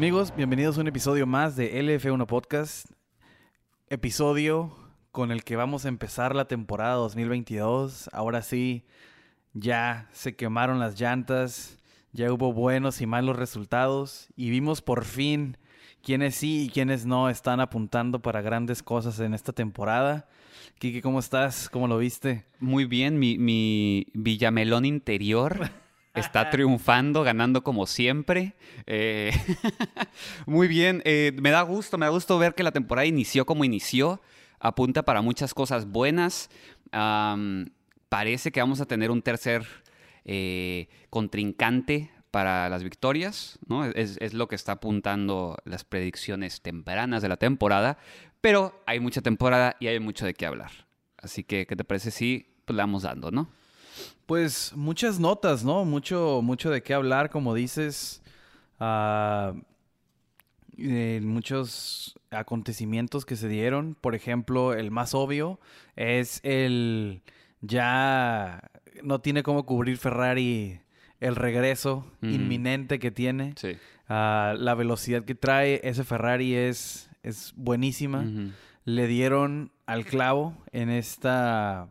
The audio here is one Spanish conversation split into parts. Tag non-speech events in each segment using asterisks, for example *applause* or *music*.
Amigos, bienvenidos a un episodio más de LF1 Podcast. Episodio con el que vamos a empezar la temporada 2022. Ahora sí, ya se quemaron las llantas, ya hubo buenos y malos resultados y vimos por fin quiénes sí y quiénes no están apuntando para grandes cosas en esta temporada. Kiki, ¿cómo estás? ¿Cómo lo viste? Muy bien, mi, mi Villamelón interior está triunfando, ganando como siempre. Eh, *laughs* muy bien, eh, me da gusto, me da gusto ver que la temporada inició como inició. Apunta para muchas cosas buenas. parece que vamos a tener un tercer eh, contrincante para las victorias, ¿no? Es, es, lo que está apuntando las predicciones tempranas de la temporada, pero hay mucha temporada y hay mucho de qué hablar. Así que, ¿qué te parece si pues, le vamos dando, no? Pues muchas notas, ¿no? Mucho, mucho de qué hablar, como dices. Uh, muchos acontecimientos que se dieron. Por ejemplo, el más obvio es el ya no tiene cómo cubrir Ferrari el regreso inminente que tiene. Sí. Ah, la velocidad que trae ese Ferrari es, es buenísima. Le dieron al clavo en esta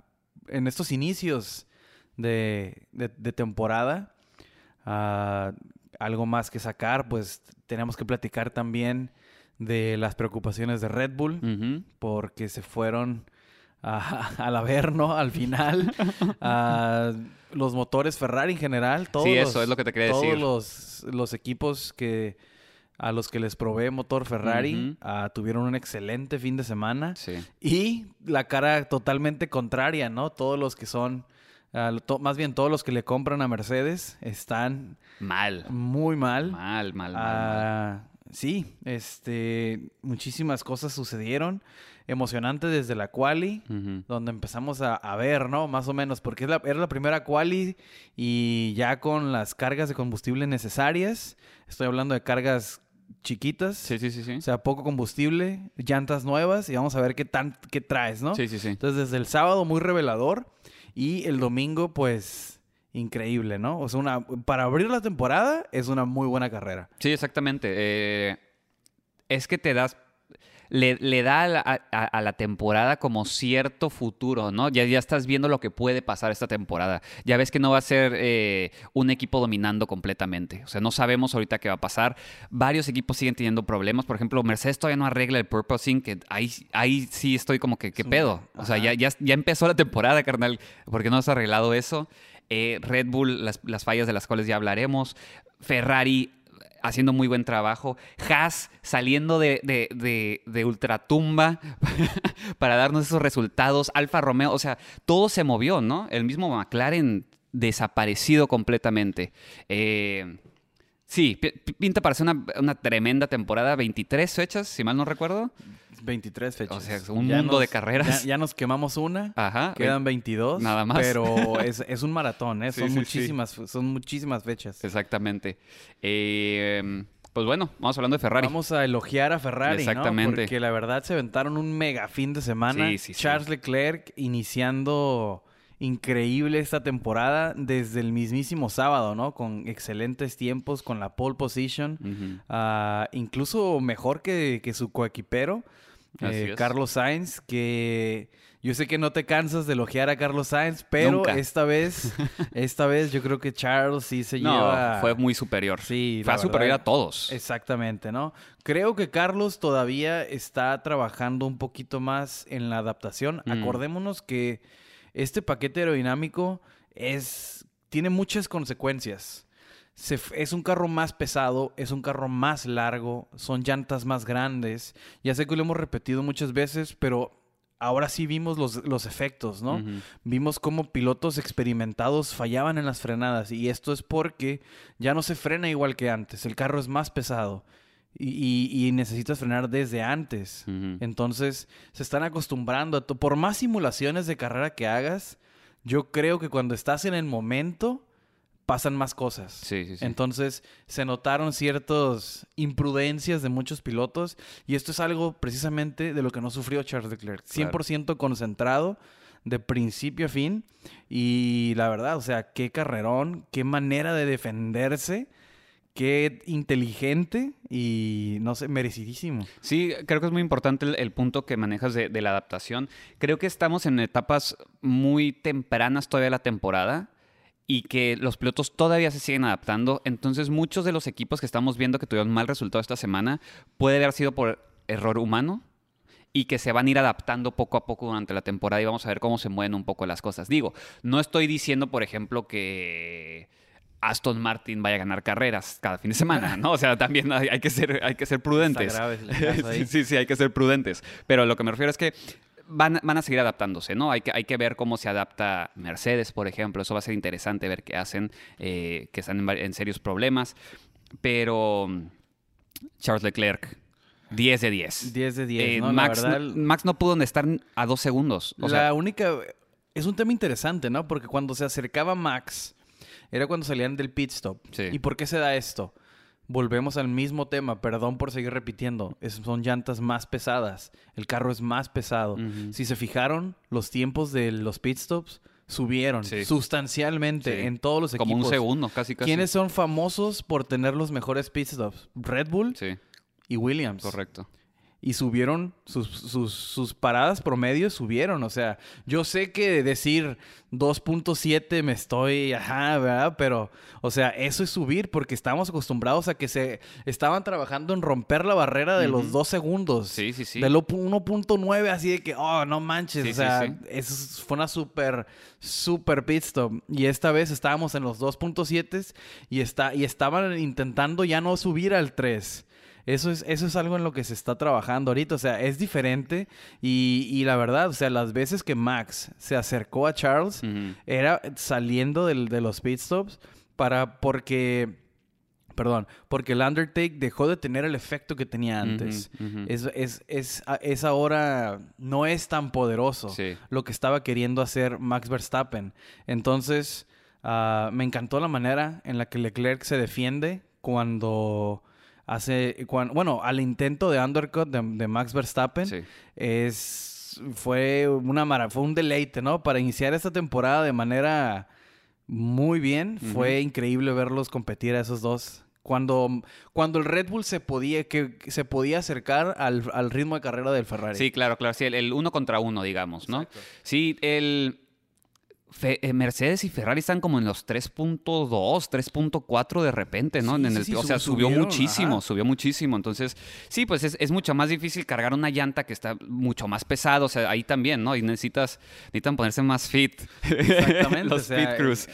en estos inicios de, temporada. Ah, algo más que sacar, pues tenemos que platicar también de las preocupaciones de Red Bull, porque se fueron a, *laughs* al Averno al final. *laughs* los motores Ferrari en general, todos. Sí, eso es lo que te quería decir. Todos los, equipos que a los que les probé motor Ferrari ah, tuvieron un excelente fin de semana. Sí. Y la cara totalmente contraria, ¿no? Todos los que son. Ah, más bien todos los que le compran a Mercedes están mal. Muy mal. Mal, mal, mal. Ah, sí, este, muchísimas cosas sucedieron emocionante desde la quali, donde empezamos a, ver, ¿no? Más o menos, porque era la primera quali y ya con las cargas de combustible necesarias, estoy hablando de cargas chiquitas. Sí, sí, sí, sí. O sea, poco combustible, llantas nuevas y vamos a ver qué tan qué traes, ¿no? Sí, sí, sí. Entonces, desde el sábado muy revelador y el domingo pues increíble, ¿no? O sea, una para abrir la temporada es una muy buena carrera. Sí, exactamente. Eh, es que te das le, da a la, temporada como cierto futuro, ¿no? Ya, ya estás viendo lo que puede pasar esta temporada. Ya ves que no va a ser eh, un equipo dominando completamente. O sea, no sabemos ahorita qué va a pasar. Varios equipos siguen teniendo problemas. Por ejemplo, Mercedes todavía no arregla el purposing, que ahí, ahí sí estoy como que, ¿qué pedo? O sea, ya, ya, ya empezó la temporada, carnal. ¿Por qué no has arreglado eso? Eh, Red Bull, las, las fallas de las cuales ya hablaremos. Ferrari haciendo muy buen trabajo. Haas saliendo de, de, de, ultratumba *laughs* para darnos esos resultados. Alfa Romeo, o sea, todo se movió, ¿no? El mismo McLaren desaparecido completamente. Eh, sí, pinta para ser una, una, tremenda temporada. 23 fechas, si mal no recuerdo. 23 fechas. O sea, un mundo de carreras. Ya, nos quemamos una. Ajá. Quedan 22. Nada más. Pero *laughs* es, un maratón, ¿eh? son, muchísimas, son muchísimas fechas. Exactamente. Eh, pues bueno, vamos hablando de Ferrari. Vamos a elogiar a Ferrari, Exactamente. Porque la verdad se aventaron un mega fin de semana. Charles Leclerc iniciando increíble esta temporada desde el mismísimo sábado, ¿no? Con excelentes tiempos, con la pole position, ah, incluso mejor que, que su coequipero. Eh, Carlos Sainz, que yo sé que no te cansas de elogiar a Carlos Sainz, pero esta vez, *laughs* esta vez yo creo que Charles sí se no, fue muy superior. Sí, fue superior a todos. Exactamente, ¿no? Creo que Carlos todavía está trabajando un poquito más en la adaptación. Mm. Acordémonos que este paquete aerodinámico es tiene muchas consecuencias es un carro más pesado, es un carro más largo, son llantas más grandes. Ya sé que lo hemos repetido muchas veces, pero ahora sí vimos los, efectos, ¿no? Vimos cómo pilotos experimentados fallaban en las frenadas y esto es porque ya no se frena igual que antes, el carro es más pesado. Y, necesitas frenar desde antes. Entonces, se están acostumbrando a Por más simulaciones de carrera que hagas, yo creo que cuando estás en el momento, pasan más cosas. Sí, sí, sí. Entonces se notaron ciertas imprudencias de muchos pilotos y esto es algo precisamente de lo que no sufrió Charles Leclerc. 100% concentrado de principio a fin y la verdad, o sea, qué carrerón, qué manera de defenderse qué inteligente y no sé, merecidísimo. Sí, creo que es muy importante el, punto que manejas de, de, la adaptación. Creo que estamos en etapas muy tempranas todavía de la temporada y que los pilotos todavía se siguen adaptando. Entonces, muchos de los equipos que estamos viendo que tuvieron mal resultado esta semana puede haber sido por error humano y que se van a ir adaptando poco a poco durante la temporada y vamos a ver cómo se mueven un poco las cosas. Digo, no estoy diciendo, por ejemplo, que Aston Martin vaya a ganar carreras cada fin de *laughs* semana, ¿no? O sea, también hay, que, ser, hay que ser prudentes. sí, *laughs* sí, sí, hay que ser prudentes. Pero lo que me refiero es que van, van, a seguir adaptándose, ¿no? Hay que, hay que ver cómo se adapta Mercedes, por ejemplo. Eso va a ser interesante ver qué hacen, eh, que están en, en, serios problemas. Pero Charles Leclerc, 10 de 10. 10 de 10. Eh, ¿no? Max, verdad, no, Max no pudo estar a dos segundos. O la sea, única. Es un tema interesante, ¿no? Porque cuando se acercaba Max, era cuando salían del pit stop. Sí. ¿Y por qué se da esto? Volvemos al mismo tema, perdón por seguir repitiendo. Es, son llantas más pesadas. El carro es más pesado. Uh -huh. Si se fijaron, los tiempos de los pit stops subieron Sí. sustancialmente Sí. en todos los como equipos. un segundo, casi, casi. ¿Quiénes son famosos por tener los mejores pit stops? Red Bull Sí, y Williams. correcto. Y subieron, sus, sus, sus paradas promedios subieron. O sea, yo sé que decir 2.7 me estoy, ajá, ¿verdad? Pero, o sea, eso es subir porque estamos acostumbrados a que se estaban trabajando en romper la barrera de los dos segundos. Sí, sí, sí. De lo pu- 1.9, así de que, oh, no manches. Sí, o sí, sea, sí. eso fue una súper, súper pit stop. Y esta vez estábamos en los 2.7 y, está, y estaban intentando ya no subir al 3. Eso es, eso es algo en lo que se está trabajando ahorita. O sea, es diferente. Y, y la verdad, o sea, las veces que Max se acercó a Charles, era saliendo del- de los pit stops para porque perdón porque el undertake dejó de tener el efecto que tenía antes es, es, es, es ahora no es tan poderoso Sí. lo que estaba queriendo hacer Max Verstappen entonces ah, me encantó la manera en la que Leclerc se defiende cuando hace bueno al intento de undercut de, de Max Verstappen Sí. es fue una mara- fue un deleite, ¿no? Para iniciar esta temporada de manera muy bien, fue increíble verlos competir a esos dos. Cuando, cuando el Red Bull se podía, que, que se podía acercar al, al ritmo de carrera del Ferrari. Sí, claro, claro. Sí, el, el uno contra uno, digamos, ¿no? Exacto. Sí, el. Fe- eh, Mercedes y Ferrari están como en los 3.2, 3.4 de repente, ¿no? Sí, En sí, el- sí, o sea, sub- subió muchísimo, ajá. subió muchísimo. Entonces, sí, pues es, es mucho más difícil cargar una llanta que está mucho más pesado. O sea, ahí también, ¿no? Y necesitas, necesitan ponerse más fit. *laughs* Exactamente, los o sea, pit crews.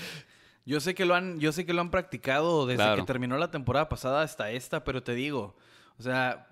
Yo sé que lo han, yo sé que lo han practicado desde Claro. que terminó la temporada pasada hasta esta, pero te digo, o sea,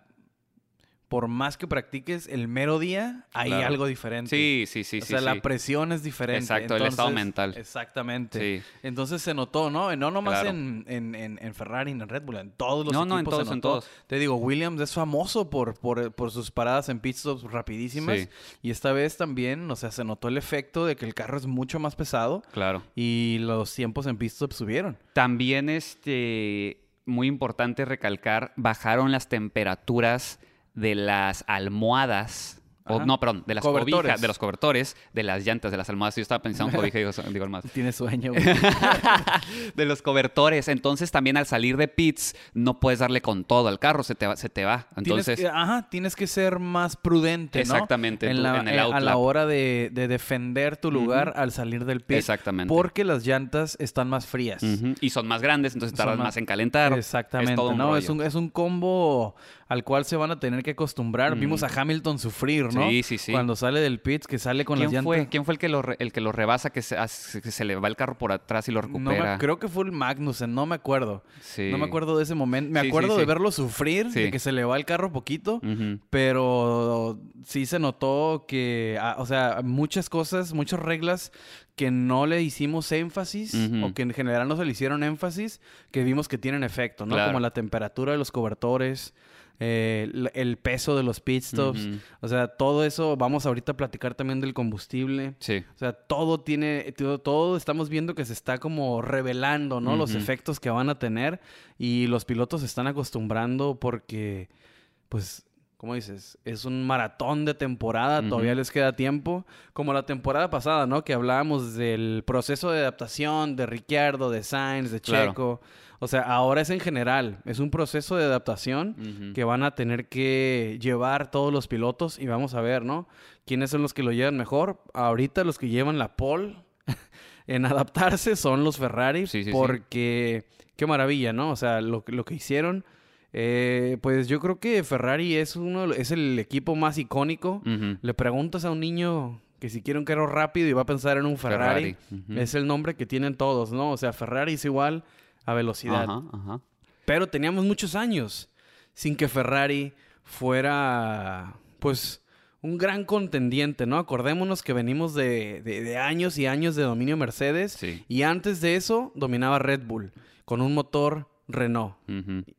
por más que practiques el mero día, hay Claro. algo diferente. Sí, sí, sí, o sí. sea, sí. la presión es diferente. Exacto, el estado mental. Exactamente. Sí. Entonces se notó, ¿no? No nomás Claro. en, en, en, Ferrari, en Red Bull, en todos los No, equipos no, en todos, en todos. Te digo, Williams es famoso por, por, por sus paradas en pit stops rapidísimas. Sí. Y esta vez también, o sea, se notó el efecto de que el carro es mucho más pesado Claro. y los tiempos en pit stop subieron. También, este, muy importante recalcar, bajaron las temperaturas de las almohadas. O, no, perdón, de las Cobertores. cobijas, de los cobertores, de las llantas, de las almohadas. Yo estaba pensando en cobija y digo, digo almohadas. *laughs* Tienes sueño, güey. *laughs* de los cobertores. Entonces, también al salir de pits, no puedes darle con todo al carro, se te va. Se te va. Entonces, tienes que, ajá, tienes que ser más prudente, ¿no? Exactamente, En la, en el eh, a la hora de, de defender tu lugar al salir del pit. Exactamente. Porque las llantas están más frías. y son más grandes, entonces tardan más- más en calentar. Exactamente, Es todo un ¿no? Es un, es un combo al cual se van a tener que acostumbrar. Mm. Vimos a Hamilton sufrir, ¿no? Sí, sí, sí. Cuando sale del pit, que sale con las ¿Quién llantas. fue, ¿Quién fue el que lo, re- el que lo rebasa, que se, hace- que se le va el carro por atrás y lo No recupera? me- creo que fue el Magnussen, no me acuerdo. Sí. No me acuerdo de ese momento. Me Sí, sí, acuerdo de verlo sufrir, de que se le va el carro poquito. Pero sí se notó que, ah, o sea, muchas cosas, muchas reglas que no le hicimos énfasis o que en general no se le hicieron énfasis, que vimos que tienen efecto, ¿no? Claro. Como la temperatura de los cobertores, eh, el, el peso de los pit stops, Ujú. o sea, todo eso, vamos ahorita a platicar también del combustible. Sí. O sea, todo tiene, todo, todo estamos viendo que se está como revelando, ¿no? Los efectos que van a tener y los pilotos se están acostumbrando porque, pues, como dices, es un maratón de temporada, todavía les queda tiempo, como la temporada pasada, ¿no? Que hablábamos del proceso de adaptación de Ricciardo, de Sainz, de Checo. O sea, ahora es en general, es un proceso de adaptación que van a tener que llevar todos los pilotos y vamos a ver, ¿no? ¿Quiénes son los que lo llevan mejor? Ahorita los que llevan la pole *laughs* en adaptarse son los Ferrari, porque qué maravilla, ¿no? O sea, lo, lo que hicieron eh, pues yo creo que Ferrari es uno, es el equipo más icónico. Le preguntas a un niño que si quiere un carro rápido y va a pensar en un Ferrari, es el nombre que tienen todos, ¿no? O sea, Ferrari es igual a velocidad. Pero teníamos muchos años sin que Ferrari fuera, pues, un gran contendiente, ¿no? Acordémonos que venimos de, años y años de dominio Mercedes y antes de eso dominaba Red Bull con un motor Renault.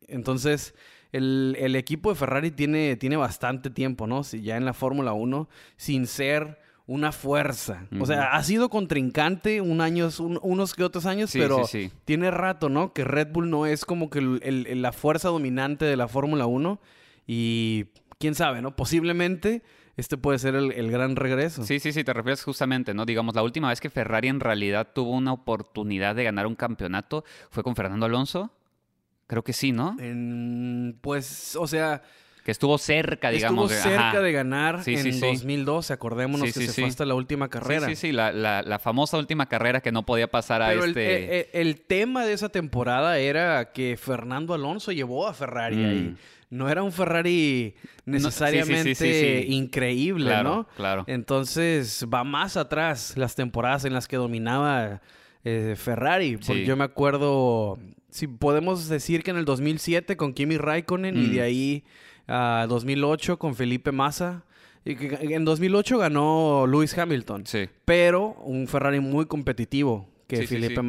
Entonces, el, equipo de Ferrari tiene, tiene bastante tiempo, ¿no? Si ya en la Fórmula 1, sin ser una fuerza. O sea, ha sido contrincante un año, unos que otros años, pero tiene rato, ¿no? Que Red Bull no es como que la fuerza dominante de la Fórmula 1 y quién sabe, ¿no? Posiblemente este puede ser el, el, gran regreso. Sí, sí, sí, te refieres justamente, ¿no? Digamos, la última vez que Ferrari en realidad tuvo una oportunidad de ganar un campeonato fue con Fernando Alonso. Creo que sí, ¿no? pues, o sea... Que estuvo cerca, digamos. Estuvo cerca de ganar en 2012, acordémonos que se fue hasta la última carrera. Sí, sí, sí, la, la, famosa última carrera que no podía pasar a este... El, el, el, tema de esa temporada era que Fernando Alonso llevó a Ferrari ahí. Mm. No era un Ferrari necesariamente increíble, ¿no? Claro. Entonces va más atrás las temporadas en las que dominaba eh, Ferrari. Porque yo me acuerdo si podemos decir que en el 2007 con Kimi Raikkonen y de mm. ahí a 2008 con Felipe Massa. Y en 2008 ganó Lewis Hamilton. Sí. Pero un Ferrari muy competitivo. Que Felipe,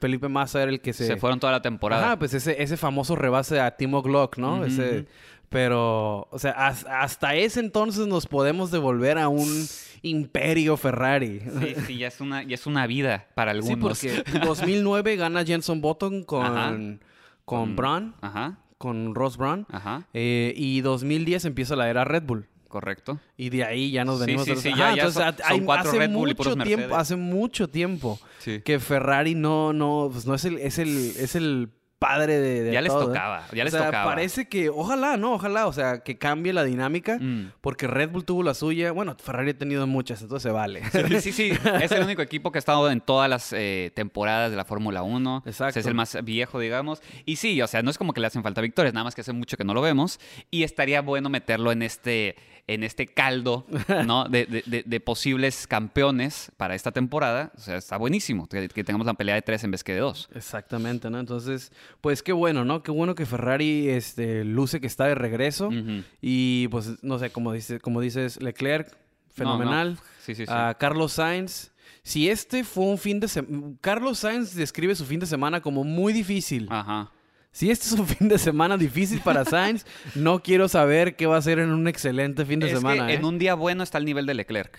Felipe, Massa era el que se... Se fueron toda la temporada. Ah, pues ese, ese famoso rebase a Timo Glock, ¿no? ese... Pero, o sea, hasta ese entonces nos podemos devolver a un imperio Ferrari. Sí, sí, ya es una, ya es una vida para algunos. Sí, porque 2009 gana Jenson Button con, con, Braun, Ajá. Con Ross Braun. Ajá. Eh, y 2010 empieza la era Red Bull. Correcto. Y de ahí ya nos venimos. Sí, sí, sí, ya, entonces, son, cuatro hace Red Bull mucho y tiempo, Hace mucho tiempo que Ferrari no, no, pues no es el, es el, es el padre de, ya les ¿eh? tocaba, ya les o sea, tocaba. Parece que, ojalá, ¿no? Ojalá, o sea, que cambie la dinámica, mm. porque Red Bull tuvo la suya. Bueno, Ferrari ha tenido muchas, entonces se vale. Sí, sí, *laughs* es el único equipo que ha estado en todas las eh, temporadas de la Fórmula 1. Exacto. es el más viejo, digamos. Y sí, o sea, no es como que le hacen falta victorias, nada más que hace mucho que no lo vemos. Y estaría bueno meterlo en este en este caldo, ¿no? *laughs* De, de, de, posibles campeones para esta temporada. O sea, está buenísimo que, tengamos la pelea de tres en vez que de dos. Exactamente, ¿no? Entonces, pues qué bueno, ¿no? Qué bueno que Ferrari este, luce que está de regreso. Y pues, no sé, como, dice, como dices, Leclerc, fenomenal. Sí, sí, sí. A Carlos Sainz. Si este fue un fin de semana... Carlos Sainz describe su fin de semana como muy difícil. Ajá. Si este es un *laughs* fin de semana difícil para Sainz, no quiero saber qué va a ser en un excelente fin de semana. En ¿eh? un día bueno está el nivel de Leclerc.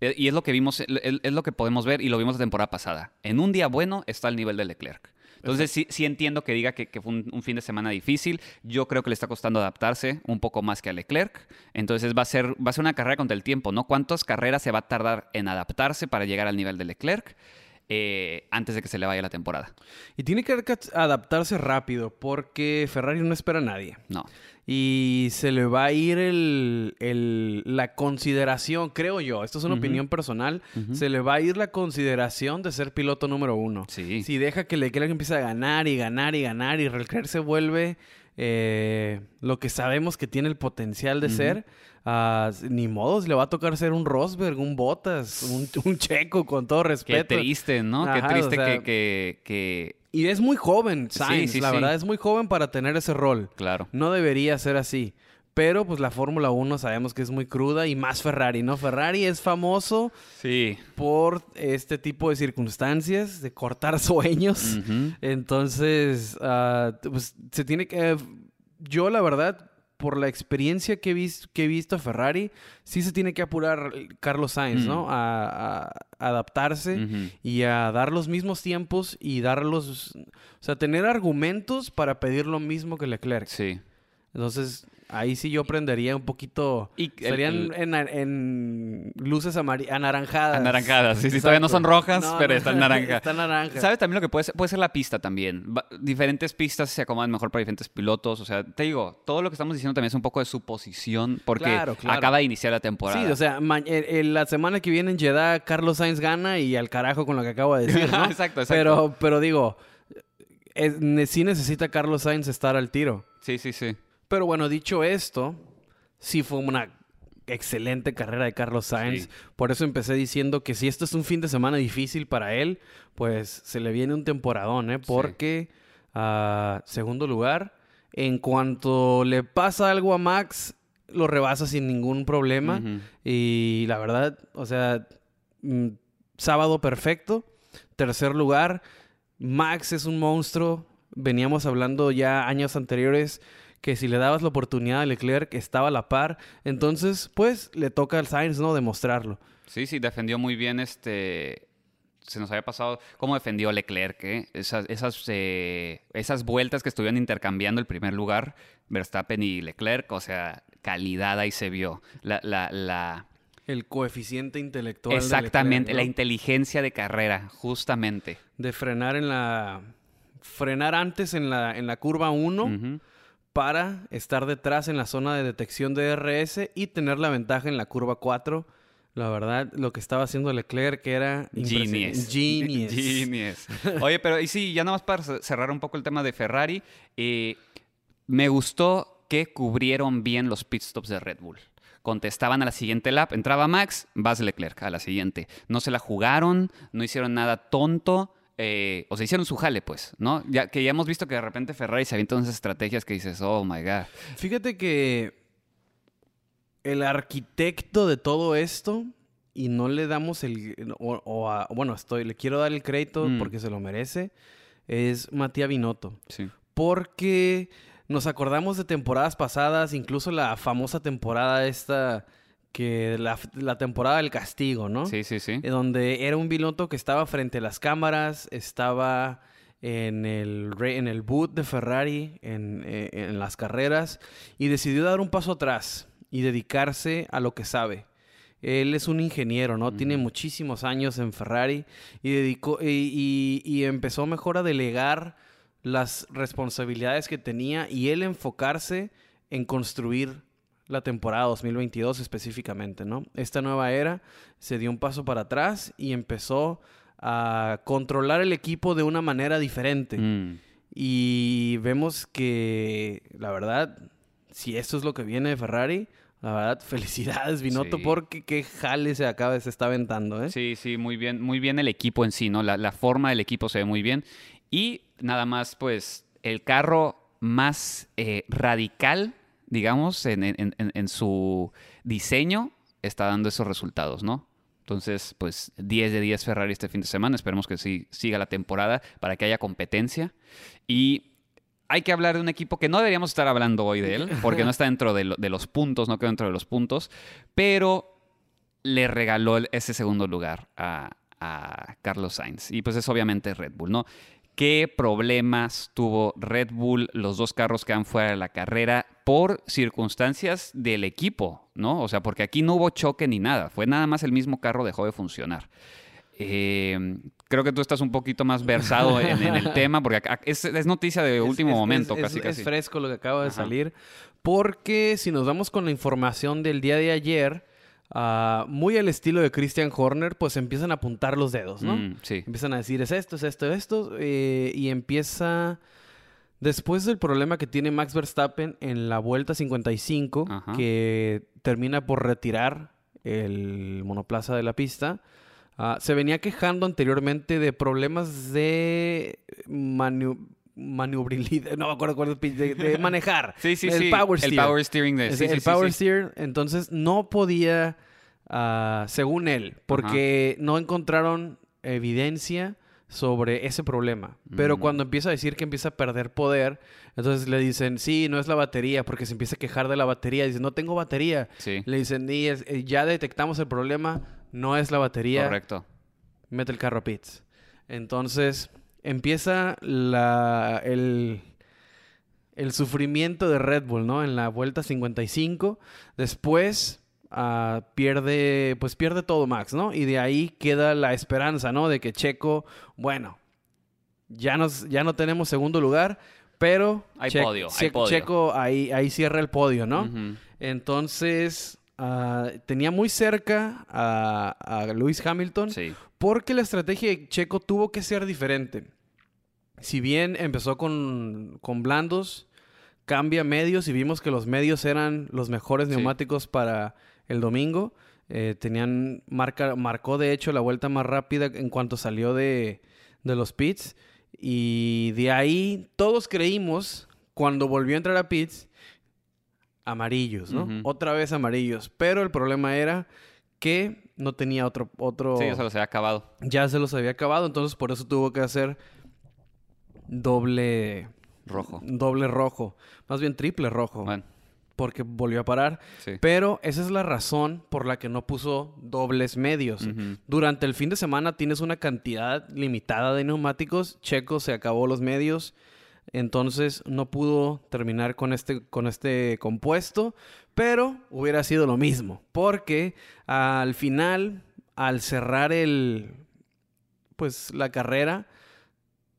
Eh, y es lo que vimos, es lo que podemos ver y lo vimos la temporada pasada. En un día bueno está el nivel de Leclerc. Entonces sí, sí entiendo que diga que, fue un, fin de semana difícil. Yo creo que le está costando adaptarse un poco más que a Leclerc. Entonces va a ser, va a ser una carrera contra el tiempo, ¿no? ¿Cuántas carreras se va a tardar en adaptarse para llegar al nivel de Leclerc? Eh, antes de que se le vaya la temporada. Y tiene que adaptarse rápido porque Ferrari no espera a nadie. No. Y se le va a ir el, la consideración, creo yo, esto es una opinión personal, se le va a ir la consideración de ser piloto número uno. Sí. Si deja que Leclerc empiece a ganar y ganar y ganar y Leclerc se vuelve eh, lo que sabemos que tiene el potencial de ser Ah, ni modos, le va a tocar ser un Rosberg, un Botas, un, Checo, con todo respeto. Qué triste, ¿no? Qué triste que, que, Y es muy joven, Sainz, la verdad, es muy joven para tener ese rol. Claro. No debería ser así. Pero pues la Fórmula 1 sabemos que es muy cruda y más Ferrari, ¿no? Ferrari es famoso sí. por este tipo de circunstancias, de cortar *laughs* sueños. Entonces, ah, pues se tiene que... Yo la verdad por la experiencia que he, que he visto a Ferrari, sí se tiene que apurar Carlos Sainz, ¿no? Mm. A, adaptarse y a dar los mismos tiempos y dar los... O sea, tener argumentos para pedir lo mismo que Leclerc. Sí. Entonces, ahí sí yo prendería un poquito. Y Serían el- en, en luces anaranjadas. Anaranjadas, sí, sí, todavía no son rojas, No, pero no, están *laughs* naranjas. Están naranjas. ¿Sabes también lo que puede ser? Puede ser la pista también. Va- diferentes pistas se acomodan mejor para diferentes pilotos. O sea, te digo, todo lo que estamos diciendo también es un poco de suposición porque Claro, claro. acaba de iniciar la temporada. Sí, o sea, la semana que viene en Jeddah, Carlos Sainz gana y al carajo con lo que acabo de decir, ¿no? *laughs* Exacto, exacto. Pero, pero digo, es- sí necesita Carlos Sainz estar al tiro. Sí, sí, sí. Pero bueno, dicho esto, sí fue una excelente carrera de Carlos Sainz. Sí. Por eso empecé diciendo que si esto es un fin de semana difícil para él, pues se le viene un temporadón, ¿eh? Porque, ah, segundo lugar, en cuanto le pasa algo a Max, lo rebasa sin ningún problema. Y la verdad, o sea, mm, sábado perfecto. Tercer lugar, Max es un monstruo. Veníamos hablando ya años anteriores que si le dabas la oportunidad a Leclerc estaba a la par. Entonces, pues le toca al Sainz, ¿no? Demostrarlo. Sí, sí, defendió muy bien este. Se nos había pasado cómo defendió Leclerc, ¿eh? Esas, esas, eh, esas vueltas que estuvieron intercambiando el primer lugar, Verstappen y Leclerc, o sea, calidad ahí se vio. La, la, la... El coeficiente intelectual. de Exactamente, la inteligencia de carrera, justamente. de frenar en la. Frenar antes en la, en la curva 1 Ujú. Para estar detrás en la zona de detección de DRS y tener la ventaja en la curva 4. La verdad, lo que estaba haciendo Leclerc que era Genius. Genius. *laughs* Genius. Oye, pero y sí, ya nada más para ce- cerrar un poco el tema de Ferrari, eh, me gustó que cubrieron bien los pit stops de Red Bull. Contestaban a la siguiente lap, entraba Max, vas Leclerc a la siguiente. No se la jugaron, no hicieron nada tonto. Eh, o sea, hicieron su jale, pues, ¿no? Ya que ya hemos visto que de repente Ferrari se avienta unas estrategias que dices, oh my god. Fíjate que el arquitecto de todo esto, y no le damos el. O, o a- bueno, estoy, le quiero dar el crédito Mm. porque se lo merece, es Matías Binotto. Sí. porque nos acordamos de temporadas pasadas, incluso la famosa temporada esta, que la, la temporada del castigo, ¿no? Sí, sí, sí. Eh, Donde era un piloto que estaba frente a las cámaras, estaba en el, en el boot de Ferrari, en, eh, en las carreras, y decidió dar un paso atrás y dedicarse a lo que sabe. Él es un ingeniero, ¿no? Tiene muchísimos años en Ferrari y, dedicó, y, y- y empezó mejor a delegar las responsabilidades que tenía y él enfocarse en construir la temporada 2022 específicamente, ¿no? Esta nueva era se dio un paso para atrás y empezó a controlar el equipo de una manera diferente. Mm. Y vemos que, la verdad, si esto es lo que viene de Ferrari, la verdad, *laughs* felicidades, Binotto, Sí. porque qué jale se acaba, se está aventando, ¿eh? Sí, sí, muy bien, muy bien el equipo en sí, ¿no? La, la forma del equipo se ve muy bien. Y nada más, pues, el carro más eh, radical, digamos, en, en- en- su diseño, está dando esos resultados, ¿no? Entonces, pues, 10 de 10 Ferrari este fin de semana. Esperemos que sí siga la temporada para que haya competencia. Y hay que hablar de un equipo que no deberíamos estar hablando hoy de él, porque no está dentro de, lo- de los puntos, no quedó dentro de los puntos, pero le regaló ese segundo lugar a, a Carlos Sainz. Y pues es obviamente Red Bull, ¿no? ¿Qué problemas tuvo Red Bull, los dos carros quedan fuera de la carrera por circunstancias del equipo, ¿no? O sea, porque aquí no hubo choque ni nada, fue nada más el mismo carro dejó de funcionar. Eh, creo que tú estás un poquito más versado *laughs* en, en el tema, porque es, es noticia de último es- momento, casi, es- casi. Es fresco lo que acaba de Ajá. salir. Porque si nos vamos con la información del día de ayer, ah, muy al estilo de Christian Horner, pues empiezan a apuntar los dedos, ¿no? Mm, sí. Empiezan a decir, es esto, es esto, es esto. eh, y empieza... Después del problema que tiene Max Verstappen en la vuelta 55, Ajá. que termina por retirar el monoplaza de la pista, ah, se venía quejando anteriormente de problemas de manu- maniobrabilidad, no me acuerdo cuál es el de, de *laughs* manejar. Sí, sí, el sí. Power el steer. power steering de... Sí, el sí, power sí. steer, entonces no podía, ah, según él, porque no encontraron evidencia sobre ese problema. Pero Mm. cuando empieza a decir que empieza a perder poder, entonces le dicen, sí, no es la batería, porque se empieza a quejar de la batería. Dice, no tengo batería. Sí, Le dicen, "Y es- eh, ya detectamos el problema, no es la batería, correcto. mete el carro a pits. Entonces empieza la, el, el sufrimiento de Red Bull, ¿no? En la vuelta 55. Después ah, pierde, pues pierde todo Max, ¿no? Y de ahí queda la esperanza, ¿no? De que Checo, bueno, ya, nos, ya no tenemos segundo lugar, pero Hay Che- podio, hay Che- podio. Checo ahí, ahí cierra el podio, ¿no? Entonces, ah, tenía muy cerca a, a Lewis Hamilton Sí. porque la estrategia de Checo tuvo que ser diferente. Si bien empezó con, con blandos, cambia medios y vimos que los medios eran los mejores Sí. neumáticos para el domingo. Eh, tenían marca, marcó de hecho la vuelta más rápida en cuanto salió de, de los pits. Y de ahí todos creímos, cuando volvió a entrar a pits, amarillos, ¿no? Otra vez amarillos. Pero el problema era que no tenía otro... otro Sí, eso se había acabado. ya se los había acabado, entonces por eso tuvo que hacer doble Rojo. doble rojo, más bien triple rojo, Bueno, porque volvió a parar. sí. Pero esa es la razón por la que no puso dobles medios. Durante el fin de semana tienes una cantidad limitada de neumáticos. Checo se acabó los medios. Entonces no pudo terminar con este, con este compuesto. Pero hubiera sido lo mismo. Porque al final, al cerrar el. Pues la carrera.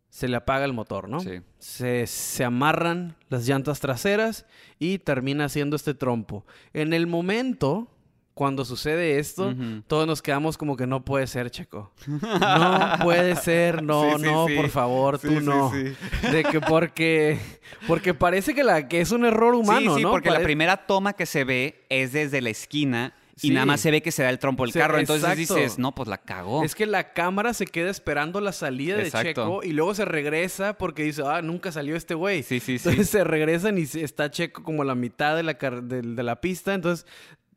Se le apaga el motor, ¿no? Sí. Se, se amarran las llantas traseras y termina haciendo este trompo. En el momento, cuando sucede esto, todos nos quedamos como que no puede ser, Checo. No puede ser, no, *laughs* Sí, sí, no, sí. por favor, tú no. sí. *laughs* De que porque, porque parece que, la, que es un error humano, sí, sí, ¿no? porque la primera toma que se ve es desde la esquina y nada más se ve que se da el trompo el Sí, carro. Entonces exacto. dices, no, pues la cagó. Es que la cámara se queda esperando la salida de. Checo y luego se regresa porque dice, ah, nunca salió este güey. Sí, sí, sí. Entonces se regresan y está Checo como a la mitad de la, de, de la pista. Entonces,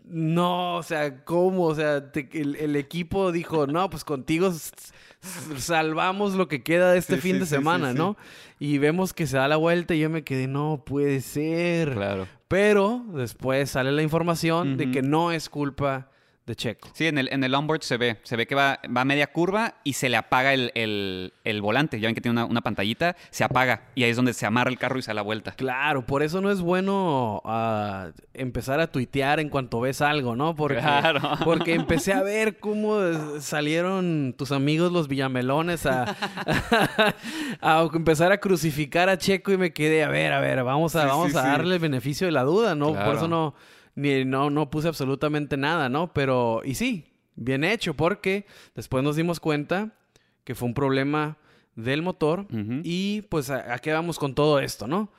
no, o sea, ¿cómo? O sea, te- el, el equipo dijo, no, pues contigo *laughs* salvamos lo que queda de este Sí, fin sí, de semana, sí. ¿no? Y vemos que se da la vuelta y yo me quedé, no puede ser. Claro. Pero después sale la información de que no es culpa de Checo. Sí, en el, en el onboard se ve. Se ve que va, va a media curva y se le apaga el, el- el volante. Ya ven que tiene una, una pantallita, se apaga. Y ahí es donde se amarra el carro y se da la vuelta. Claro, por eso no es bueno ah, empezar a tuitear en cuanto ves algo, ¿no? Porque, Claro. porque *laughs* empecé a ver cómo salieron tus amigos los villamelones a, *laughs* a empezar a crucificar a Checo y me quedé, a ver, a ver, vamos a, Sí, vamos sí, a sí. darle el beneficio de la duda, ¿no? Por eso no, ni, no, no puse absolutamente nada, ¿no? Pero, y sí, bien hecho, porque después nos dimos cuenta que fue un problema del motor y pues a, a qué vamos con todo esto, ¿no?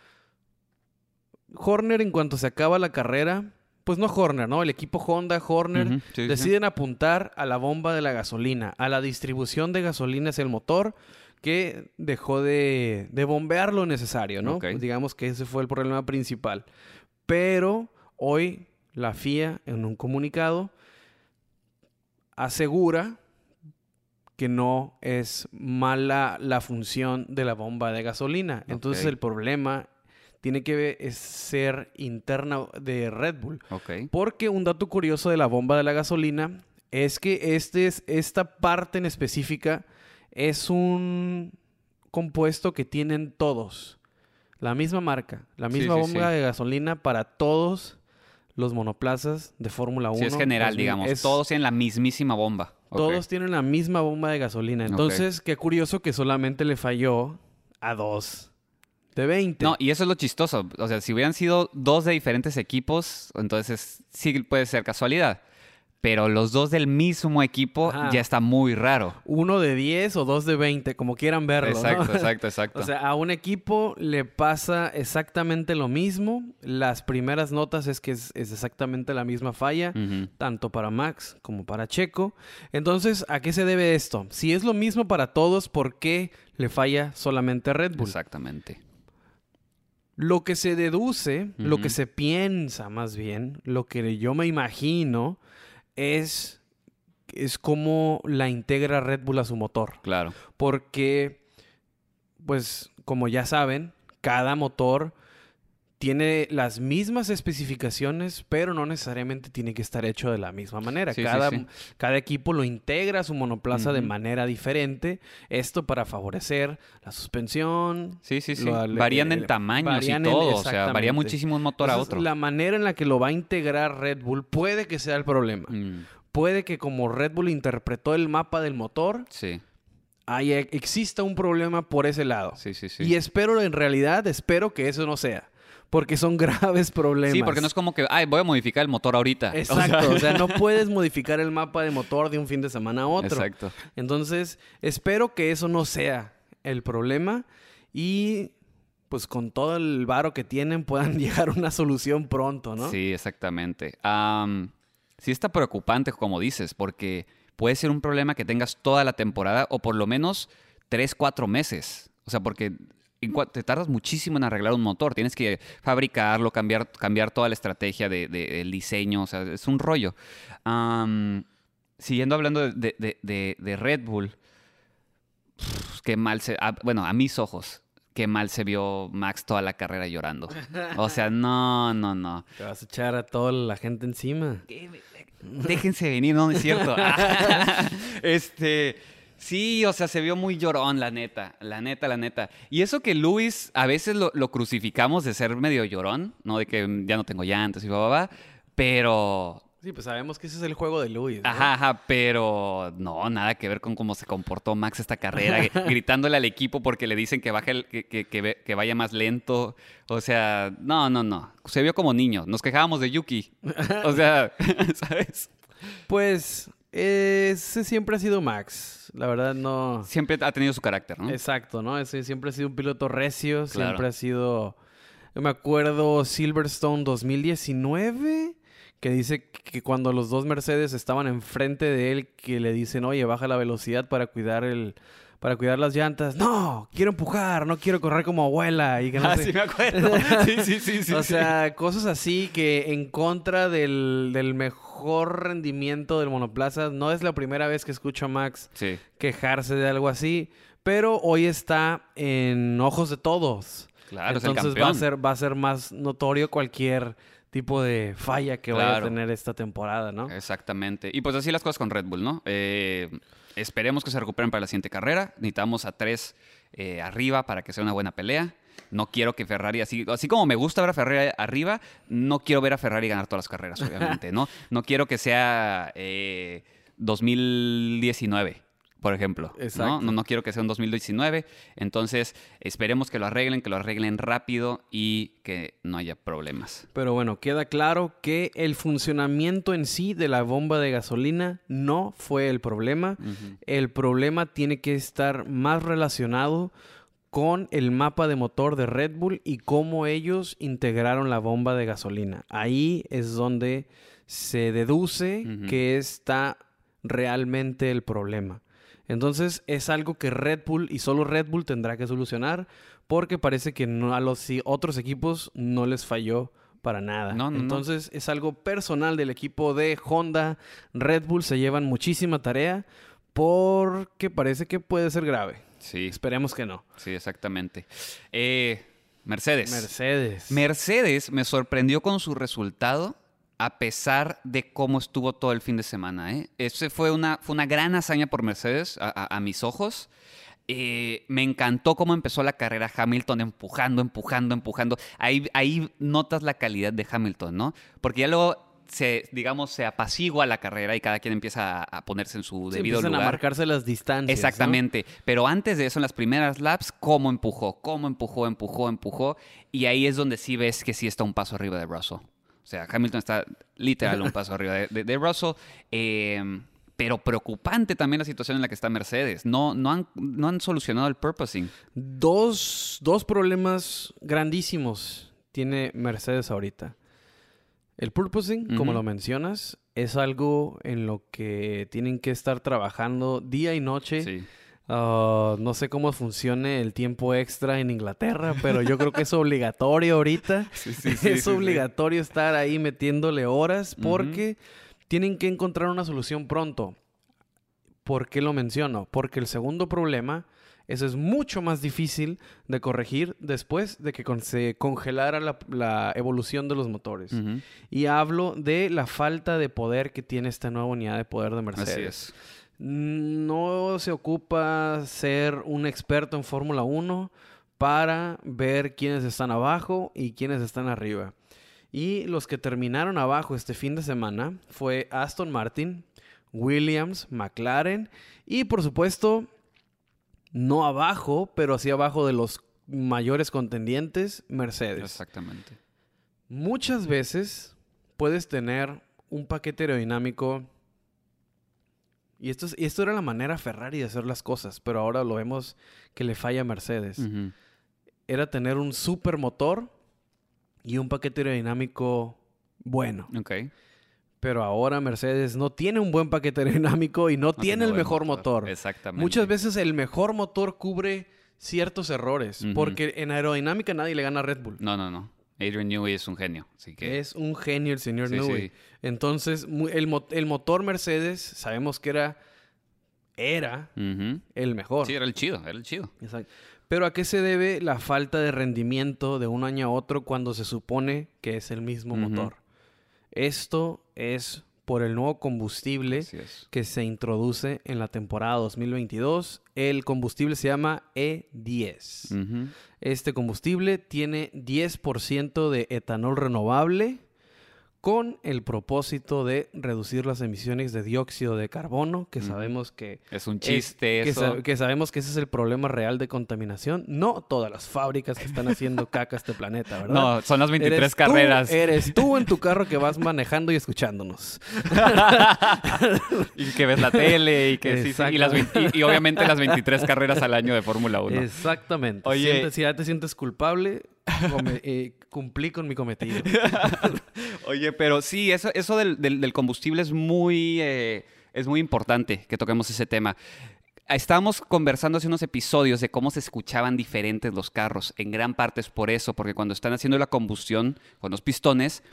Horner en cuanto se acaba la carrera, pues no Horner, ¿no? El equipo Honda, Horner, sí. deciden apuntar a la bomba de la gasolina, a la distribución de gasolina hacia el motor que dejó de, de bombear lo necesario, ¿no? Pues digamos que ese fue el problema principal. Pero hoy la FIA en un comunicado asegura que no es mala la función de la bomba de gasolina. Entonces el problema tiene que ser interna de Red Bull. Ok. Porque un dato curioso de la bomba de la gasolina es que este es, esta parte en específica es un compuesto que tienen todos. La misma marca, la misma sí, bomba sí. de gasolina para todos los monoplazas de Fórmula 1. Sí, es general, 2000. digamos. Es- Todos tienen la mismísima bomba. Todos tienen la misma bomba de gasolina. Entonces, qué curioso que solamente le falló a dos de 20. No, y eso es lo chistoso. O sea, si hubieran sido dos de diferentes equipos, entonces sí puede ser casualidad. Pero los dos del mismo equipo Ajá. ya está muy raro. Uno de 10 o dos de 20, como quieran verlo. ¿no? Exacto, *laughs* exacto, exacto. O sea, a un equipo le pasa exactamente lo mismo. Las primeras notas es que es, es exactamente la misma falla, tanto para Max como para Checo. Entonces, ¿a qué se debe esto? Si es lo mismo para todos, ¿por qué le falla solamente a Red Bull? Exactamente. Lo que se deduce, lo que se piensa más bien, lo que yo me imagino es, es cómo la integra Red Bull a su motor. Claro. Porque, pues, como ya saben, cada motor tiene las mismas especificaciones, pero no necesariamente tiene que estar hecho de la misma manera. Sí, cada, sí. cada equipo lo integra a su monoplaza de manera diferente. Esto para favorecer la suspensión. Sí, sí, sí. lo- le- varían en le- tamaños varían y en- todo. O sea, varía muchísimo un motor a otro. La manera en la que lo va a integrar Red Bull puede que sea el problema. Mm, Puede que como Red Bull interpretó el mapa del motor, sí, haya, exista un problema por ese lado. sí, sí, sí. Y espero, en realidad, espero que eso no sea. Porque son *laughs* graves problemas. Sí, porque no es como que, ay, voy a modificar el motor ahorita. O sea, Exacto. O sea, *laughs* no puedes modificar el mapa de motor de un fin de semana a otro. Exacto. Entonces, espero que eso no sea el problema y pues con todo el varo que tienen *laughs* puedan llegar a una solución pronto, ¿no? Sí, exactamente. Am, sí está preocupante, como dices, porque puede ser un problema que tengas toda la temporada o por lo menos tres, cuatro meses. O sea, porque te tardas muchísimo en arreglar un motor. Tienes que fabricarlo, cambiar, cambiar toda la estrategia de- de- del diseño. O sea, es un rollo. Siguiendo hablando de, Red Bull, qué mal se... bueno, a mis ojos, qué mal se vio Max toda la carrera llorando. O sea, no, no, no. Te vas a echar a toda la gente encima. Déjense venir, no, no es cierto. *laughs* *laughs* este, sí, o sea, se vio muy llorón, la neta, la neta, la neta. Y eso que Luis a veces lo, lo crucificamos de ser medio llorón, ¿no? De que mm, ya no tengo llantas y va, va, va. Pero, Sí, pues sabemos que ese es el juego de Luis. ¿no? ajá, ajá, pero no, nada que ver con cómo se comportó Max esta carrera, *laughs* gr- gritándole al equipo porque le dicen que baje el- que, que- que ve- que vaya más lento. O sea, no, no, no. Se vio como niño. Nos quejábamos de Yuki. O sea, *laughs* ¿sabes? Pues ese siempre ha sido Max. La verdad no... Siempre ha tenido su carácter, ¿no? Exacto, ¿no? Ese siempre ha sido un piloto recio, Claro. siempre ha sido... Yo me acuerdo Silverstone 2019, que dice que cuando los dos Mercedes estaban enfrente de él, que le dicen, oye, baja la velocidad para cuidar el... Para cuidar las llantas. No, quiero empujar, no quiero correr como abuela. Y que no Ah, sé- sí me acuerdo. *laughs* Sí, sí, sí, sí. o sí. sea, cosas así que en contra del, del mejor rendimiento del monoplaza. No es la primera vez que escucho a Max Sí, quejarse de algo así, pero hoy está en ojos de todos. claro, es el Entonces va a ser va a ser más notorio cualquier tipo de falla que vaya a tener esta temporada, ¿no? Exactamente. Y pues así las cosas con Red Bull, ¿no? Eh, esperemos que se recuperen para la siguiente carrera. Necesitamos a tres eh, arriba para que sea una buena pelea. No quiero que Ferrari, así, así como me gusta ver a Ferrari arriba, no quiero ver a Ferrari ganar todas las carreras, obviamente, ¿no? No quiero que sea eh, 2019, por ejemplo. ¿no? Exacto. No, no quiero que sea un 2019. Entonces, esperemos que lo arreglen, que lo arreglen rápido y que no haya problemas. Pero bueno, queda claro que el funcionamiento en sí de la bomba de gasolina no fue el problema. El problema tiene que estar más relacionado con el mapa de motor de Red Bull y cómo ellos integraron la bomba de gasolina. Ahí es donde se deduce que está realmente el problema. Entonces es algo que Red Bull y solo Red Bull tendrá que solucionar porque parece que no- a los otros equipos no les falló para nada. No, no, no. Entonces es algo personal del equipo de Honda. Red Bull se llevan muchísima tarea porque parece que puede ser grave. Sí, Esperemos que no. sí, exactamente. Eh, Mercedes. Mercedes. Mercedes me sorprendió con su resultado a pesar de cómo estuvo todo el fin de semana. ¿eh? Ese fue una, fue una gran hazaña por Mercedes a, a- a mis ojos. Eh, me encantó cómo empezó la carrera Hamilton empujando, empujando, empujando. Ahí, ahí notas la calidad de Hamilton, ¿no? Porque ya luego se, digamos, se apacigua la carrera y cada quien empieza a, a ponerse en su Sí, debido empiezan lugar. a marcarse las distancias. ¿no? Exactamente. Pero antes de eso, en las primeras laps, cómo empujó, cómo empujó, empujó, empujó. Y ahí es donde sí ves que sí está un paso arriba de Russell. O sea, Hamilton está literal un paso arriba de, de- de Russell. Eh, pero preocupante también la situación en la que está Mercedes. No, no, han, no han solucionado el purposing. Dos, dos problemas grandísimos tiene Mercedes ahorita. El purposing, como lo mencionas, es algo en lo que tienen que estar trabajando día y noche. Sí. Ah, no sé cómo funcione el tiempo extra en Inglaterra, pero yo creo que es obligatorio ahorita. *laughs* Sí, sí, sí, *laughs* es obligatorio estar ahí metiéndole horas porque tienen que encontrar una solución pronto. ¿Por qué lo menciono? Porque el segundo problema Eso es mucho más difícil de corregir después de que con- se congelara la, la evolución de los motores. Y hablo de la falta de poder que tiene esta nueva unidad de poder de Mercedes. Así es. No se ocupa ser un experto en Fórmula 1 para ver quiénes están abajo y quiénes están arriba. Y los que terminaron abajo este fin de semana fue Aston Martin, Williams, McLaren y por supuesto, no abajo, pero sí abajo de los mayores contendientes, Mercedes. Exactamente. Muchas veces puedes tener un paquete aerodinámico. Y esto, es- y esto era la manera Ferrari de hacer las cosas, pero ahora lo vemos que le falla a Mercedes. Era tener un super motor y un paquete aerodinámico bueno. Ok. Pero ahora Mercedes no tiene un buen paquete aerodinámico y no, No tiene el mejor motor. Exactamente. Muchas veces el mejor motor cubre ciertos errores, porque en aerodinámica nadie le gana a Red Bull. No, no, no. Adrian Newey es un genio. Así que. Es un genio el señor Sí, Newey. sí. Entonces, el, mo- el motor Mercedes, sabemos que era, era el mejor. Sí, era el chido, era el chido. Exacto. Pero ¿a qué se debe la falta de rendimiento de un año a otro cuando se supone que es el mismo motor? Esto es por el nuevo combustible es. que se introduce en la temporada 2022. El combustible se llama E10. Ujú. Este combustible tiene 10% de etanol renovable con el propósito de reducir las emisiones de dióxido de carbono, que sabemos que, Es un es- chiste que, eso. que sabemos que ese es el problema real de contaminación. No todas las fábricas que están haciendo caca este planeta, ¿verdad? No, son las 23 Eres tú- carreras. eres tú en tu carro que vas manejando y escuchándonos. *laughs* y que ves la tele y que sí, sí, y, las Exacto. 20 y, obviamente las 23 carreras al año de Fórmula 1. Exactamente. Oye- si ya te sientes culpable, come- eh, cumplí con mi cometido. *laughs* Oye, pero sí, eso, eso del, combustible es muy, eh, es muy importante que toquemos ese tema. Estábamos conversando hace unos episodios de cómo se escuchaban diferentes los carros. En gran parte es por eso, porque cuando están haciendo la combustión con los pistones,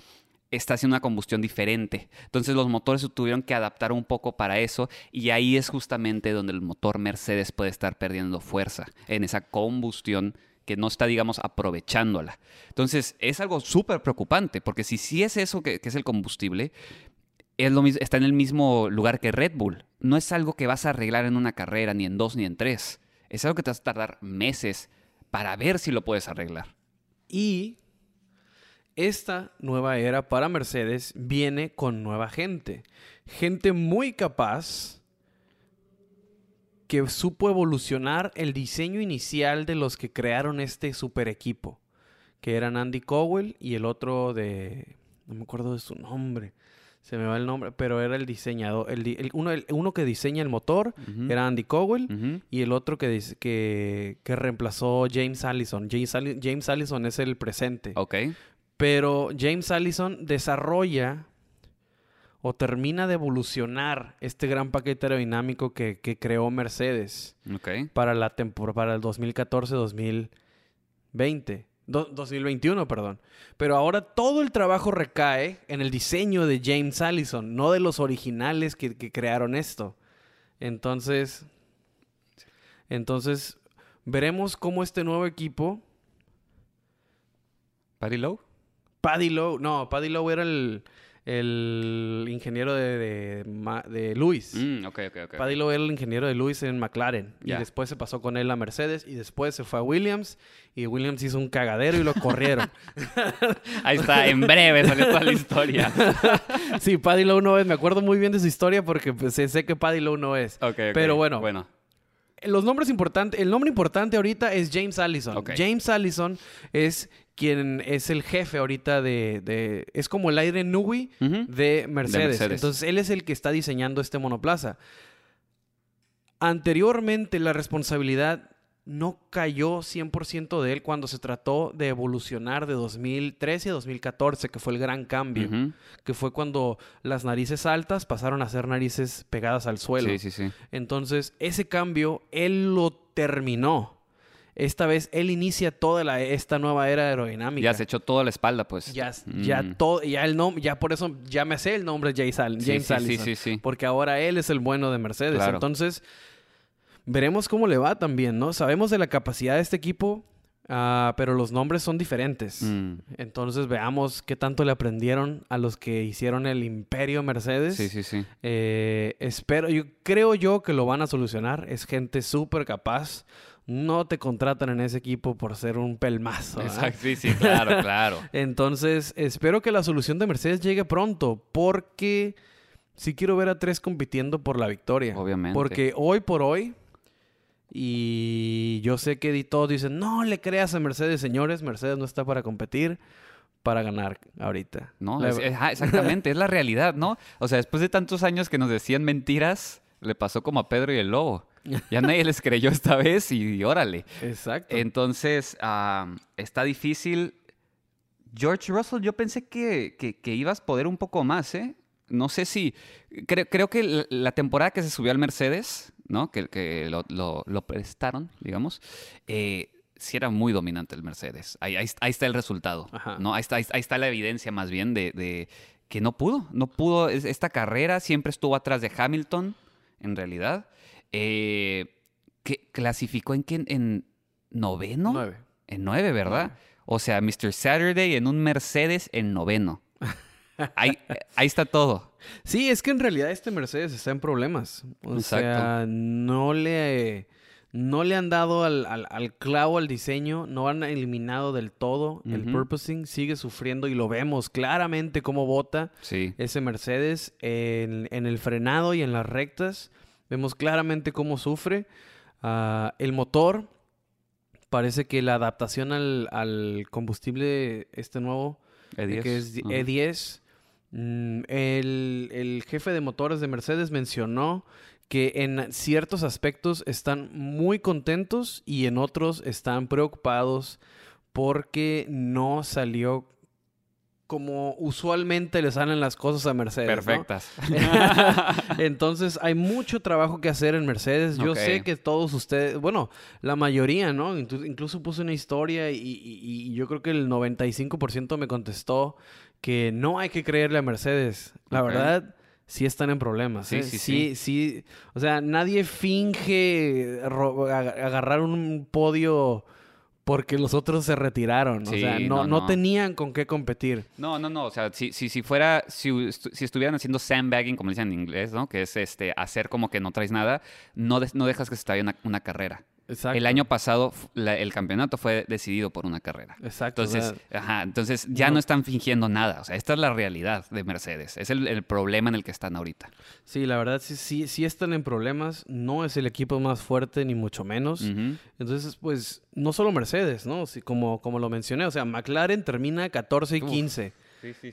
está haciendo una combustión diferente. Entonces los motores se tuvieron que adaptar un poco para eso y ahí es justamente donde el motor Mercedes puede estar perdiendo fuerza, en esa combustión que no está, digamos, aprovechándola. Entonces es algo súper preocupante, porque si sí es eso que, es el combustible, es lo mis- está en el mismo lugar que Red Bull. No es algo que vas a arreglar en una carrera, ni en dos, ni en tres. Es algo que te vas a tardar meses para ver si lo puedes arreglar. Y esta nueva era para Mercedes viene con nueva gente. Gente muy capaz que supo evolucionar el diseño inicial de los que crearon este super equipo. Que eran Andy Cowell y el otro de... No me acuerdo de su nombre. Se me va el nombre, pero era el diseñador. El, uno, el- uno que diseña el motor era Andy Cowell. Y el otro que, que, que reemplazó James Allison. James, Alli- James Allison es el presente. Ok. Pero James Allison desarrolla o termina de evolucionar este gran paquete aerodinámico que, que creó Mercedes para, la para el 2014-2020. Do- 2021, perdón. Pero ahora todo el trabajo recae en el diseño de James Allison, no de los originales que, que crearon esto. Entonces, entonces, veremos cómo este nuevo equipo, ¿Paddy Lowe? Paddy Lowe, no, Paddy Lowe era el, el ingeniero de, de, de Lewis. Mm, ok, ok, ok. Paddy Lowe era el ingeniero de Lewis en McLaren. Y después se pasó con él a Mercedes. Y después se fue a Williams. Y Williams hizo un cagadero y lo corrieron. *laughs* Ahí está, en breve salió toda la historia. *laughs* sí, Paddy Lowe no es. Me acuerdo muy bien de su historia porque pues, sé, sé que Paddy Lowe no es. Ok, ok. Pero bueno. Bueno. Los nombres importantes. El nombre importante ahorita es James Allison. Ok. James Allison es quien es el jefe ahorita de. de- es como el aire Ujú. de Mercedes. Mercedes. Entonces, él es el que está diseñando este monoplaza. Anteriormente, la responsabilidad no cayó 100% de él cuando se trató de evolucionar de 2013 a 2014, que fue el gran cambio. Que fue cuando las narices altas pasaron a ser narices pegadas al suelo. Sí, sí, sí. Entonces, ese cambio, él lo terminó. Esta vez, él inicia toda la, esta nueva era aerodinámica. Ya se echó toda la espalda, pues. Ya, ya Mm. todo, ya el nombre, ya por eso ya me sé el nombre James, All- Sí, James sí, sí, Allison, sí, sí. porque ahora él es el bueno de Mercedes. Claro. Entonces, veremos cómo le va también, ¿no? Sabemos de la capacidad de este equipo, ah, pero los nombres son diferentes. Mm. Entonces veamos qué tanto le aprendieron a los que hicieron el imperio Mercedes. Sí, sí, sí. Eh, espero, yo creo yo que lo van a solucionar. Es gente súper capaz. No te contratan en ese equipo por ser un pelmazo. Exacto, sí, sí, claro, *laughs* claro. Entonces, espero que la solución de Mercedes llegue pronto, porque sí quiero ver a tres compitiendo por la victoria. Obviamente. Porque hoy por hoy, y yo sé que todos dicen, no le creas a Mercedes, señores, Mercedes no está para competir, para ganar ahorita. No, La- es- es- ajá, exactamente, es la realidad, ¿no? O sea, después de tantos años que nos decían mentiras, le pasó como a Pedro y el Lobo. Ya nadie les creyó esta vez y, órale. Exacto. Entonces, ah, está difícil. George Russell, yo pensé que, que, que ibas a poder un poco más, ¿eh? No sé si... Creo, creo que la- temporada que se subió al Mercedes, ¿no? Que, que lo, lo- lo prestaron, digamos, eh, sí era muy dominante el Mercedes. Ahí, ahí, ahí está el resultado, Ajá. ¿no? Ahí está, ahí, ahí está la evidencia más bien de, de que no pudo. No pudo. Es- Esta carrera siempre estuvo atrás de Hamilton, en realidad. Eh, que clasificó en, qué? en noveno. Nueve. En nueve, ¿verdad? Nueve. O sea, Mr. Saturday en un Mercedes en noveno. Ahí, ahí está todo. Sí, es que en realidad este Mercedes está en problemas. O Exacto. sea, no le, no le han dado al, al- al clavo al diseño, no han eliminado del todo el purposing, sigue sufriendo y lo vemos claramente cómo bota Sí. ese Mercedes en, en el frenado y en las rectas. Vemos claramente cómo sufre. Ah, el motor, parece que la adaptación al, al combustible este nuevo E10. que es di- Ajá. E10. Mm, el, el jefe de motores de Mercedes mencionó que en ciertos aspectos están muy contentos y en otros están preocupados porque no salió como usualmente le salen las cosas a Mercedes. ¿no? Perfectas. *laughs* Entonces hay mucho trabajo que hacer en Mercedes. Yo sé que todos ustedes, bueno, la mayoría, ¿no? Inclu- Incluso puse una historia y, y- y yo creo que el 95% me contestó que no hay que creerle a Mercedes. La verdad, sí están en problemas. Sí, ¿eh? sí, sí, sí. O sea, nadie finge agarrar un podio porque los otros se retiraron. o sea, no, no, no no. tenían con qué competir. No, no, no. O sea, si, si, si fuera, si, si estuvieran haciendo sandbagging, como dicen en inglés, ¿no? Que es este hacer como que no traes nada, no, de- no dejas que se te vaya una, una carrera. Exacto. El año pasado la- el campeonato fue decidido por una carrera. Exacto. o Entonces, sea, ajá, entonces ya no- no. están fingiendo nada. O sea, esta es la realidad de Mercedes. Es el, el problema en el que están ahorita. Sí, la verdad sí, sí, sí están en problemas. No es el equipo más fuerte, ni mucho menos. Entonces, pues, no solo Mercedes, ¿no? Sí, como, como lo mencioné, o sea, McLaren termina 14 y Uf. 15.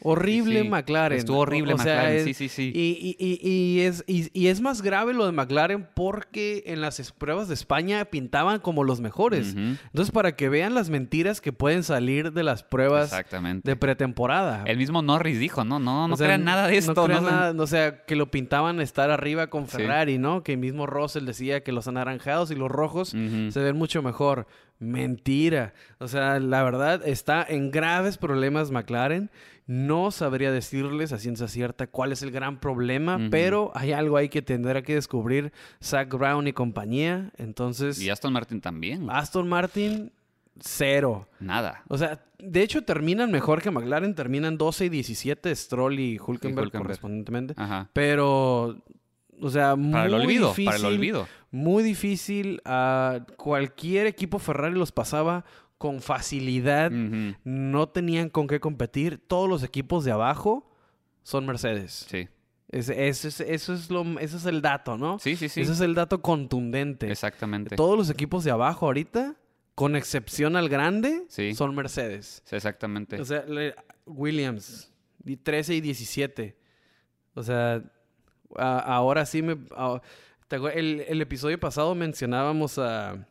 Horrible McLaren. Estuvo horrible O- o sea, McLaren, es- sí, sí, sí. Y, y- y- y es, y, es más grave lo de McLaren porque en las pruebas de España pintaban como los mejores. Entonces, para que vean las mentiras que pueden salir de las pruebas Exactamente. de pretemporada. El mismo Norris dijo, no, no, no O sea, crean nada de esto. No crean no- nada, o sea, que lo pintaban estar arriba con. Ferrari, ¿no? Que mismo Russell decía que los anaranjados y los rojos se ven mucho mejor. Mentira. O sea, la verdad está en graves problemas McLaren. No sabría decirles a ciencia cierta cuál es el gran problema, pero hay algo ahí que tendrá que descubrir Zach Brown y compañía. Entonces, Y Aston Martin también. Aston Martin, cero. Nada. O sea, de hecho terminan mejor que McLaren, terminan 12 y 17, Stroll y Hulkenberg, Hulkenberg. correspondientemente. Ajá. Pero, o sea, Para el muy olvido, difícil, para el olvido. Muy difícil. a cualquier equipo Ferrari los pasaba con facilidad. No tenían con qué competir. Todos los equipos de abajo son Mercedes. Sí. Ese es- eso, es lo, ese es el dato, ¿no? Sí, sí, sí. Ese es el dato contundente. Exactamente. Todos los equipos de abajo ahorita, con excepción al grande, Sí. son Mercedes. Sí, exactamente. O sea, Williams, di- 13 y 17. O sea, a- ahora sí me... a- ¿te acuer- el, el episodio pasado mencionábamos a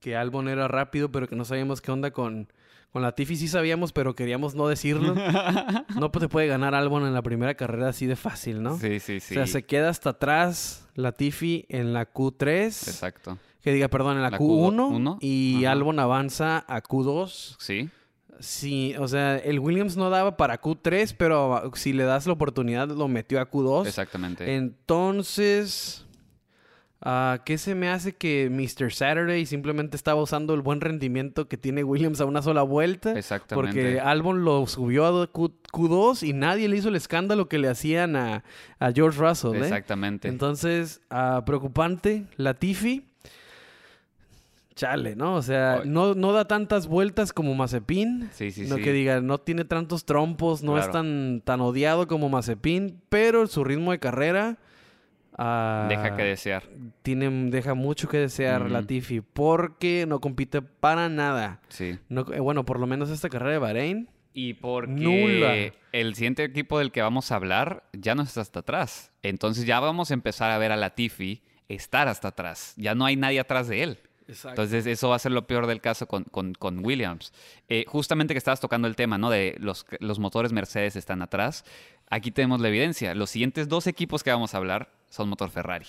que Albon era rápido, pero que no sabíamos qué onda con, con Latifi. Sí sabíamos, pero queríamos no decirlo. *laughs* no te puede ganar Albon en la primera carrera así de fácil, ¿no? Sí, sí, sí. O sea, se queda hasta atrás Latifi en la Q3. Exacto. Que diga, perdón, en la, La Q1. Q1, y ajá. Albon avanza a Q2. Sí. Sí, o sea, el Williams no daba para Q3, pero si le das la oportunidad lo metió a Q2. Exactamente. Entonces, Ah, ¿Qué se me hace que Mr. Saturday simplemente estaba usando el buen rendimiento que tiene Williams a una sola vuelta? Exactamente. Porque Albon lo subió a Q, 2 y nadie le hizo el escándalo que le hacían a, a George Russell. ¿eh? Exactamente. Entonces, ah, preocupante, Latifi. Chale, ¿no? O sea, no, no da tantas vueltas como Mazepin. Sí, sí, no sí. que diga, no tiene tantos trompos, no es tan, tan odiado como Mazepin, pero su ritmo de carrera ah, Deja que desear. tiene, deja mucho que desear. Latifi porque no compite para nada. Sí. No, eh, bueno, por lo menos esta carrera de Bahrein. Y porque Nula. el siguiente equipo del que vamos a hablar ya no está hasta atrás. Entonces ya vamos a empezar a ver a Latifi estar hasta atrás. Ya no hay nadie atrás de él. Entonces eso va a ser lo peor del caso con, con- con Williams. Eh, justamente que estabas tocando el tema, ¿no? De los, los motores Mercedes están atrás. Aquí tenemos la evidencia. Los siguientes dos equipos que vamos a hablar son motor Ferrari.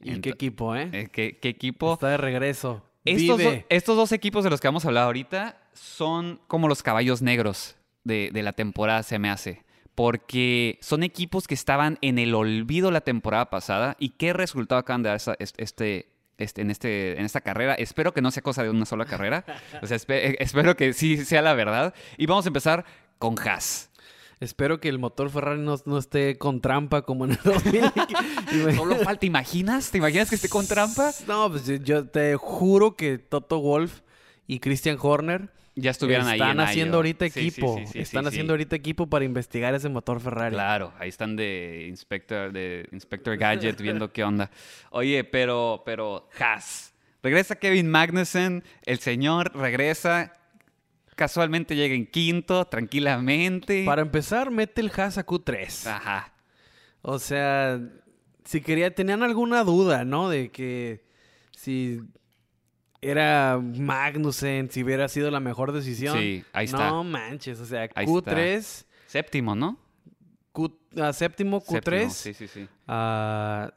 ¿Y qué equipo, eh? eh, ¿qué, qué equipo? Está de regreso. Estos, Vive. do- estos dos equipos de los que vamos a hablar ahorita son como los caballos negros de, de la temporada, se me hace. Porque son equipos que estaban en el olvido la temporada pasada. ¿Y qué resultado acaban de dar este, este, en, este, en esta carrera? Espero que no sea cosa de una sola carrera. *laughs* O sea, espe- espero que sí sea la verdad. Y vamos a empezar con Haas. Espero que el motor Ferrari no, no esté con trampa como en el 2000. *laughs* Solo falta, ¿te imaginas? ¿Te imaginas que esté con trampa? No, pues yo te juro que Toto Wolf y Christian Horner Ya estuvieran ahí. están en haciendo ahorita sí, equipo. sí, sí, están haciendo ahorita equipo para investigar ese motor Ferrari. Claro, ahí están de Inspector, de Inspector Gadget viendo qué onda. Oye, pero, pero, Haas. Regresa Kevin Magnussen, el señor regresa, casualmente llega en quinto, tranquilamente. Para empezar, mete el Haas a Q3. Ajá. O sea, si quería, tenían alguna duda, ¿no? De que si era Magnussen, si hubiera sido la mejor decisión. Sí, ahí está. No manches, o sea, Ahí Q3, Séptimo, ¿no? Q, ah, séptimo, Q3, Séptimo, Sí, sí, sí. ah,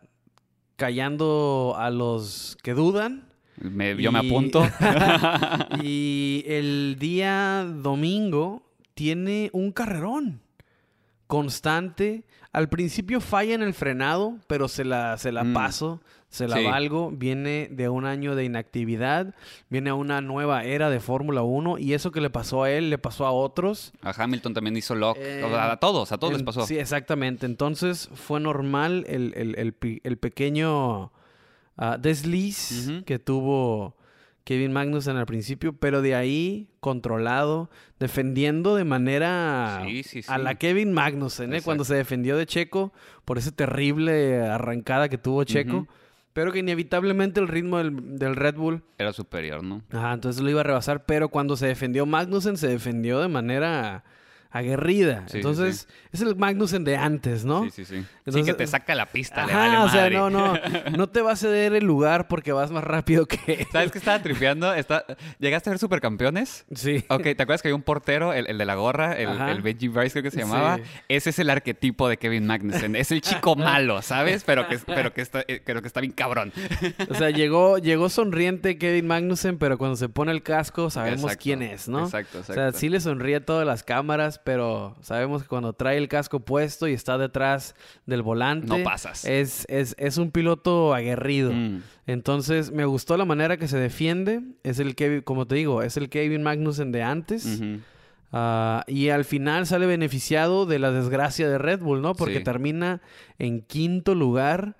callando a los que dudan. Me- yo me apunto. *laughs* y el día domingo tiene un carrerón constante. Al principio falla en el frenado, pero se la, se la Mm. paso, se la Sí. valgo. Viene de un año de inactividad, viene a una nueva era de Fórmula 1 y eso que le pasó a él le pasó a otros. A Hamilton también hizo lock. Eh, O sea, a todos, a todos les pasó. Sí, exactamente. Entonces fue normal el, el- el pequeño ah, desliz que tuvo Kevin Magnussen al principio, pero de ahí controlado, defendiendo de manera Sí, sí, a sí. la Kevin Magnussen, ¿eh? Cuando se defendió de Checo por esa terrible arrancada que tuvo Checo, pero que inevitablemente el ritmo del, del Red Bull Era superior, ¿no? Ajá, entonces lo iba a rebasar, pero cuando se defendió Magnussen, se defendió de manera aguerrida. Sí, sí, entonces, es el Magnussen de antes, ¿no? Sí, sí, sí. sí, Entonces- que te saca la pista, le Ajá, vale o sea, madre. no, no, *laughs* no te va a ceder el lugar porque vas más rápido que... ¿Sabes qué estaba tripeando? Está... ¿Llegaste a ver Supercampeones? Sí. Ok, ¿te acuerdas que había un portero, el, el de la gorra, el, Benji Bryce creo que se Sí. llamaba? Ese es el arquetipo de Kevin Magnussen. Es el chico *laughs* malo, ¿sabes? Pero que, pero que, está, eh, pero que está bien cabrón. O sea, llegó, llegó sonriente Kevin Magnussen, pero cuando se pone el casco sabemos Exacto, quién es, ¿no? Exacto, O exacto. sea, sí le sonríe a todas las cámaras, pero sabemos que cuando trae el casco puesto y está detrás del volante... No pasas. Es, es, es un piloto aguerrido. Mm. Entonces, me gustó la manera que se defiende. Es el Kevin, como te digo, es el Kevin Magnussen de antes. Ah, y al final sale beneficiado de la desgracia de Red Bull, ¿no? Porque Sí. termina en quinto lugar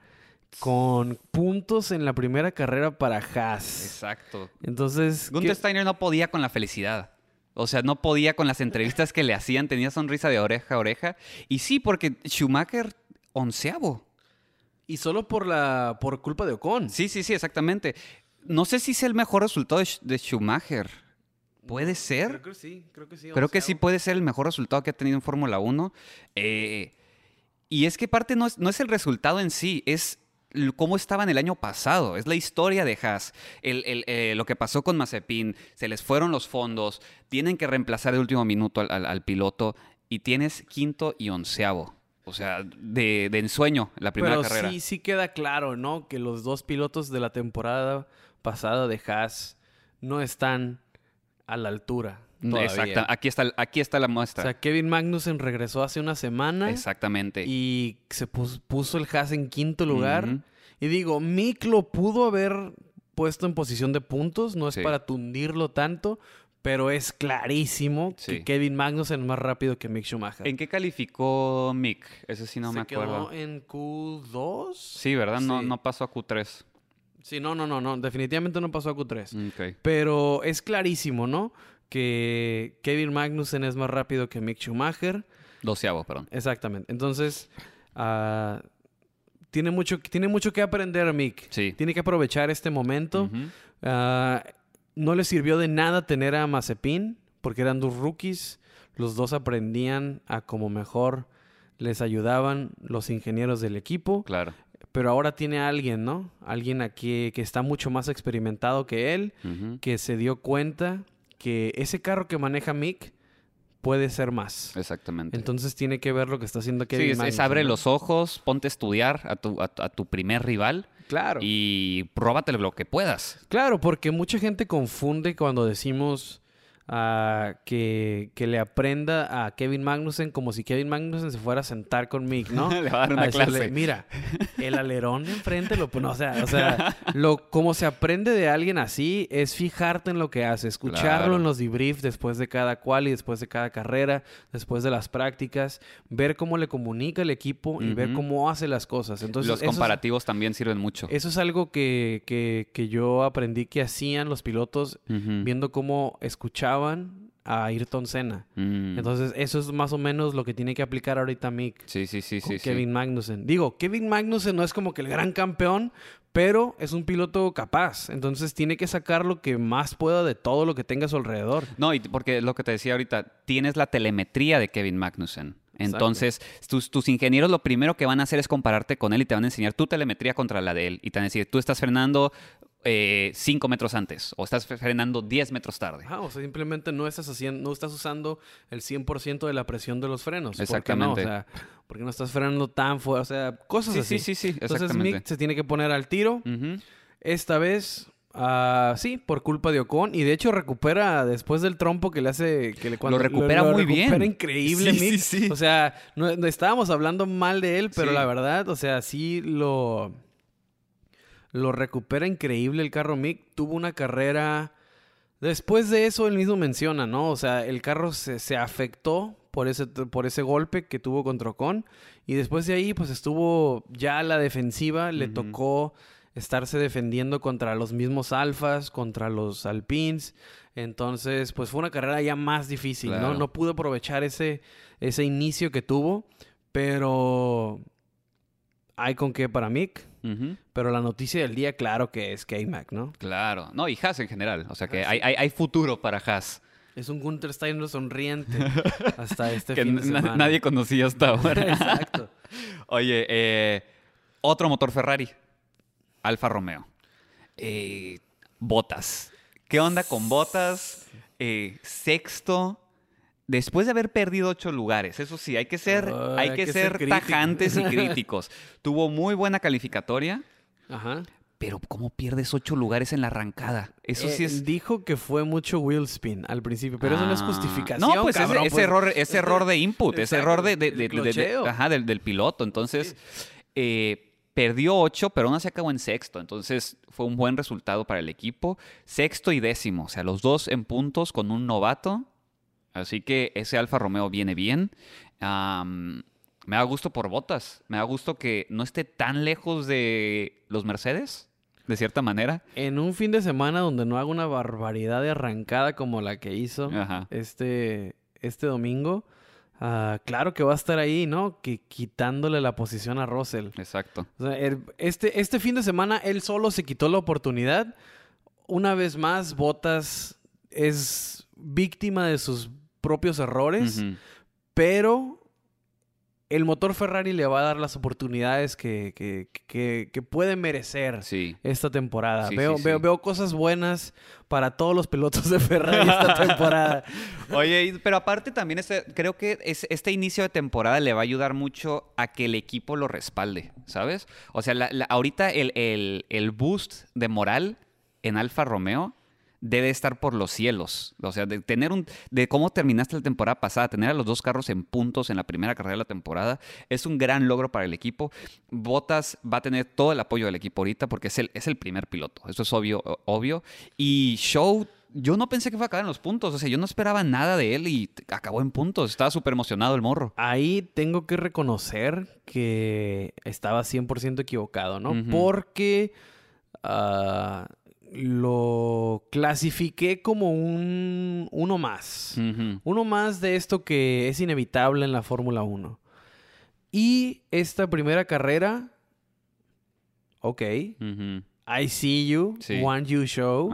con puntos en la primera carrera para Haas. Exacto. Entonces, Gunther ¿qué- Steiner no podía con la felicidad. O sea, no podía con las entrevistas que le hacían. Tenía sonrisa de oreja a oreja. Y sí, porque Schumacher, onceavo. y solo por la por culpa de Ocon. Sí, sí, sí, exactamente. No sé si es el mejor resultado de, Sch- de Schumacher. ¿Puede ser? Creo que sí, creo que sí. Creo que sí puede ser el mejor resultado que ha tenido en Fórmula 1. Eh, y es que parte no es, no es el resultado en sí, es cómo estaban el año pasado. Es la historia de Haas. El- el, eh, lo que pasó con Mazepin. Se les fueron los fondos. Tienen que reemplazar de último minuto al, al- al piloto. Y tienes quinto y onceavo. O sea, de, de ensueño la primera Pero carrera. sí, sí queda claro, ¿no? Que los dos pilotos de la temporada pasada de Haas no están a la altura. Todavía. Exacta. Aquí está, aquí está la O muestra. sea, Kevin Magnussen regresó hace una semana Exactamente. y se pus- puso el Haas en quinto lugar. Y digo, Mick lo pudo haber puesto en posición de puntos, no es Sí. para tundirlo tanto, pero es clarísimo Sí. que Kevin Magnussen es más rápido que Mick Schumacher. ¿En qué calificó Mick? Ese sí no Se me quedó acuerdo. en Q2. Sí, ¿verdad? No, Sí. no pasó a Q3. Sí, no, no, no, no, definitivamente no pasó a Q3. Ok. Pero es clarísimo, ¿no? Que Kevin Magnussen es más rápido que Mick Schumacher. Doceavo, perdón. Exactamente. Entonces, ah, tiene, mucho, tiene mucho que aprender Mick. Sí. Tiene que aprovechar este momento. Ah, no le sirvió de nada tener a Mazepin, porque eran dos rookies. Los dos aprendían a como mejor les ayudaban los ingenieros del equipo. Claro. Pero ahora tiene a alguien, ¿no? Alguien aquí que está mucho más experimentado que él, que se dio cuenta que ese carro que maneja Mick puede ser más. Exactamente. Entonces tiene que ver lo que está haciendo Kevin sí, es, abre ¿no? los ojos, ponte a estudiar a tu, a, tu- a tu primer rival Claro. y próbatelo lo que puedas. Claro, porque mucha gente confunde cuando decimos ah, que, que le aprenda a Kevin Magnussen como si Kevin Magnussen se fuera a sentar con Mick, ¿no? *laughs* Le va a dar una A decirle, clase. Mira, *laughs* el alerón de enfrente lo no, o sea, o sea, lo como se aprende de alguien así es fijarte en lo que hace, escucharlo Claro. en los debriefs después de cada cual y después de cada carrera, después de las prácticas, ver cómo le comunica el equipo y ver cómo hace las cosas. Entonces, Los eso es- comparativos también sirven mucho. eso es algo que, que- que yo aprendí que hacían los pilotos Ujú. viendo cómo escuchaban a Ayrton Senna. Mm. Entonces, eso es más o menos lo que tiene que aplicar ahorita Mick sí, sí, sí, con sí. sí. Kevin Magnussen. Digo, Kevin Magnussen no es como que el gran campeón, pero es un piloto capaz. Entonces, tiene que sacar lo que más pueda de todo lo que tenga a su alrededor. No, y porque lo que te decía ahorita, tienes la telemetría de Kevin Magnussen. Entonces, tus, tus ingenieros lo primero que van a hacer es compararte con él y te van a enseñar tu telemetría contra la de él. Y te van a decir, tú estás frenando 5 metros antes o estás frenando 10 metros tarde. Ajá, o sea, simplemente no estás haciendo, no estás usando el 100% de la presión de los frenos. ¿Por qué Exactamente. no? O sea, porque no estás frenando tan fuerte, o sea, cosas Sí, así. sí, sí, sí, Entonces exactamente. Mick se tiene que poner al tiro. Esta vez, ah, sí, por culpa de Ocon. Y de hecho recupera después del trompo que le hace... Que le, Lo recupera muy bien. recupera increíble, Sí, Mick. sí. O sea, no, no estábamos hablando mal de él, pero la verdad, o sea, sí lo... Lo recupera increíble el carro Mick. Tuvo una carrera... Después de eso, él mismo menciona, ¿no? O sea, el carro se, se afectó por ese, por ese golpe que tuvo contra Ocon. Y después de ahí, pues estuvo ya a la defensiva. Le tocó estarse defendiendo contra los mismos alfas, contra los alpines. Entonces, pues fue una carrera ya más difícil, ¿no? No pudo aprovechar ese, ese inicio que tuvo. Pero hay con qué para Mick. Pero la noticia del día, claro que es K-Mac, ¿no? Claro. No, y Haas en general. O sea que Ah, hay, hay, hay futuro para Haas. Es un Gunter Steiner sonriente *laughs* hasta este que fin de na- semana. nadie conocía hasta *laughs* ahora. Exacto. Oye, eh, otro motor Ferrari. Alfa Romeo. Eh, Botas. ¿Qué onda con Botas? Eh, sexto. Después de haber perdido ocho lugares, eso sí, hay que ser, Ay, hay que ser, tajantes y *laughs* críticos. Tuvo muy buena calificatoria, Ajá. pero ¿cómo pierdes ocho lugares en la arrancada? Eso sí Eh, es. Dijo que fue mucho wheel spin al principio, pero eso no es Ah. justificación. No, pues cabrón, ese, pues. error, ese error de input, ese error de, de- el de- de- de- clocheo. ajá, del, del piloto. Entonces, eh, perdió ocho, pero aún así acabó en sexto. Entonces, fue un buen resultado para el equipo. Sexto y décimo, o sea, los dos en puntos con un novato. Así que ese Alfa Romeo viene bien. Me da gusto por botas. Me da gusto que no esté tan lejos de los Mercedes, de cierta manera. En un fin de semana donde no haga una barbaridad de arrancada como la que hizo Ajá. este, este domingo, ah, claro que va a estar ahí, ¿no? Que quitándole la posición a Russell. Exacto. O sea, el- este, este fin de semana él solo se quitó la oportunidad. Una vez más, Bottas es víctima de sus propios errores, pero el motor Ferrari le va a dar las oportunidades que, que, que, que puede merecer Sí. esta temporada. Sí, veo, sí, veo, veo cosas buenas para todos los pilotos de Ferrari esta *laughs* temporada. Oye, pero aparte también este- creo que es- este inicio de temporada le va a ayudar mucho a que el equipo lo respalde, ¿sabes? O sea, la- la- ahorita el, el- el boost de moral en Alfa Romeo debe estar por los cielos. O sea, de tener un. de cómo terminaste la temporada pasada, tener a los dos carros en puntos en la primera carrera de la temporada, es un gran logro para el equipo. Bottas va a tener todo el apoyo del equipo ahorita porque es el, es el primer piloto. Eso es obvio, obvio. Y Show. Yo no pensé que fuera a acabar en los puntos. O sea, yo no esperaba nada de él y acabó en puntos. Estaba súper emocionado el morro. Ahí tengo que reconocer que estaba 100% equivocado, ¿no? Porque ah, lo clasifiqué como un uno más. Uno más de esto que es inevitable en la Fórmula 1. Y esta primera carrera, ok. I see you, Sí. want you show.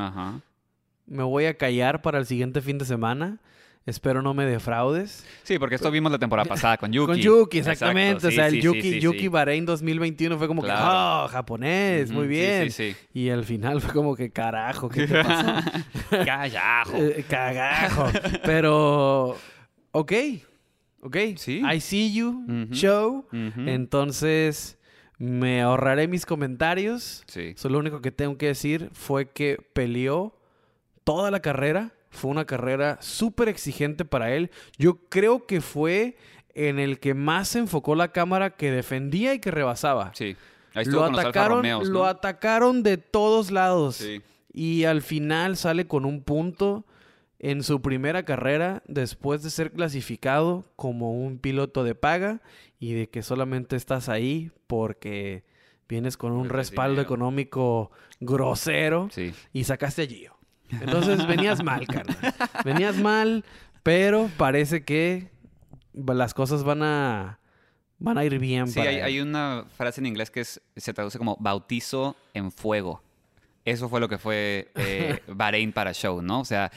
Me voy a callar para el siguiente fin de semana. Espero no me defraudes. Sí, porque esto vimos la temporada pasada con Yuki. Con Yuki, Exacto, exactamente. o sea, el sí, Yuki, sí, Yuki. Bahrein 2021 fue como que, oh, japonés, muy bien. Sí, sí, Y al final fue como que, carajo, ¿qué te pasó? *laughs* Callajo. *laughs* Eh, cagajo. Pero, ok, ok. Sí. I see you, show. Entonces, me ahorraré mis comentarios. Sí. So, lo único que tengo que decir fue que peleó toda la carrera. Fue una carrera súper exigente para él. Yo creo que fue en el que más se enfocó la cámara que defendía y que rebasaba. Sí. Ahí Lo atacaron, Romeos, lo atacaron de todos lados. Sí. Y al final sale con un punto en su primera carrera después de ser clasificado como un piloto de paga y de que solamente estás ahí porque vienes con un Porque respaldo económico grosero Sí. y sacaste a Gio. Entonces venías mal, carnal. Venías mal, pero parece que las cosas van a van a ir bien Sí, para hay, hay una frase en inglés que es- se traduce como bautizo en fuego. Eso fue lo que fue eh, *laughs* Bahrein para Show, ¿no? O sea,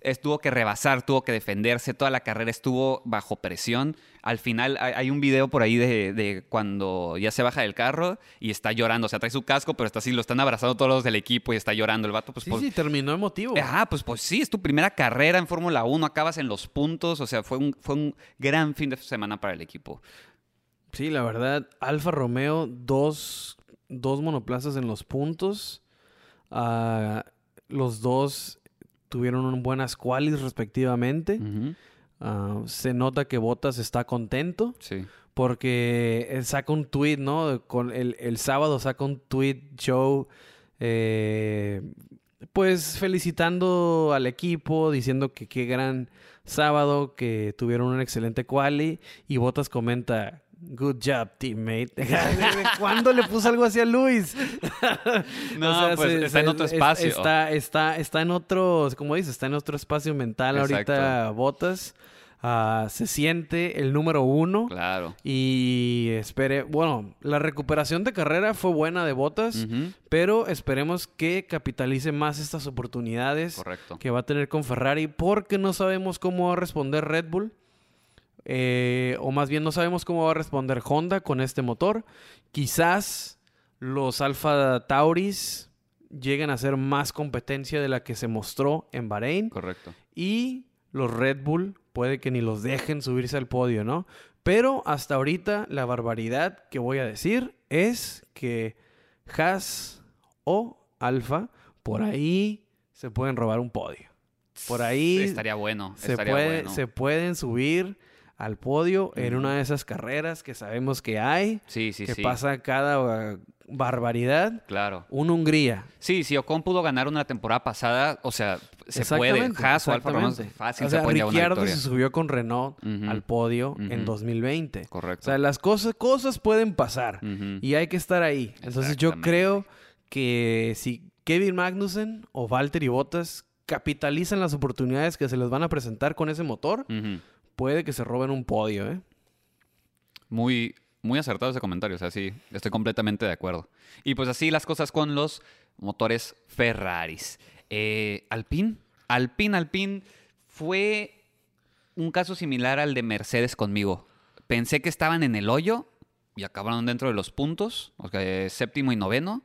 es- tuvo que rebasar, tuvo que defenderse, toda la carrera estuvo bajo presión. Al final hay, hay un video por ahí de, de cuando ya se baja del carro y está llorando. O sea, trae su casco, pero está así, lo están abrazando todos los del equipo y está llorando el vato. Pues, Sí, sí, terminó emotivo. Ah, pues, pues sí, es tu primera carrera en Fórmula 1, acabas en los puntos, o sea, fue un, fue un gran fin de semana para el equipo. Sí, la verdad, Alfa Romeo, dos, dos monoplazas en los puntos. Ah, los dos tuvieron buenas qualis respectivamente. Ah, se nota que Bottas está contento Sí. porque él saca un tweet, ¿no? Con el, el sábado saca un tweet show, eh, pues felicitando al equipo, diciendo que qué gran sábado, que tuvieron un excelente quali. Y Bottas comenta, good job, teammate. *laughs* ¿Cuándo le puso algo así a Luis? *laughs* No, pues, está en otro espacio. Está, está, está en otro, como dices, está en otro espacio mental ahorita. Bottas. Ah, se siente el número uno. Claro. Y espere, bueno, la recuperación de carrera fue buena de Botas, pero esperemos que capitalice más estas oportunidades Correcto. que va a tener con Ferrari, porque no sabemos cómo va a responder Red Bull, eh, o más bien no sabemos cómo va a responder Honda con este motor. Quizás los Alfa Tauris lleguen a ser más competencia de la que se mostró en Bahrein. Correcto. Y los Red Bull puede que ni los dejen subirse al podio, ¿no? Pero hasta ahorita la barbaridad que voy a decir es que Haas o Alfa por ahí se pueden robar un podio. Por ahí Estaría bueno. se, estaría puede- bueno. se pueden subir al podio en una de esas carreras que sabemos que hay, Sí, sí, que sí. pasa cada uh, barbaridad. Claro. Un Hungría. Sí, si Ocon pudo ganar una temporada pasada, o sea, se puede. Haas o Alfa Romeo fácil O sea, se pueden llevar una Ricciardo victoria. se subió con Renault al podio en Ujú. 2020. O Correcto. sea, las cosas, cosas pueden pasar y hay que estar ahí. Entonces yo creo que si Kevin Magnussen o Valtteri Bottas capitalizan las oportunidades que se les van a presentar con ese motor. Puede que se roben un podio, ¿eh? Muy, muy acertado ese comentario, o sea, sí, estoy completamente de acuerdo. Y pues así las cosas con los motores Ferraris. Eh, Alpine, Alpine, Alpine fue un caso similar al de Mercedes conmigo. Pensé que estaban en el hoyo y acabaron dentro de los puntos, o sea, séptimo y noveno.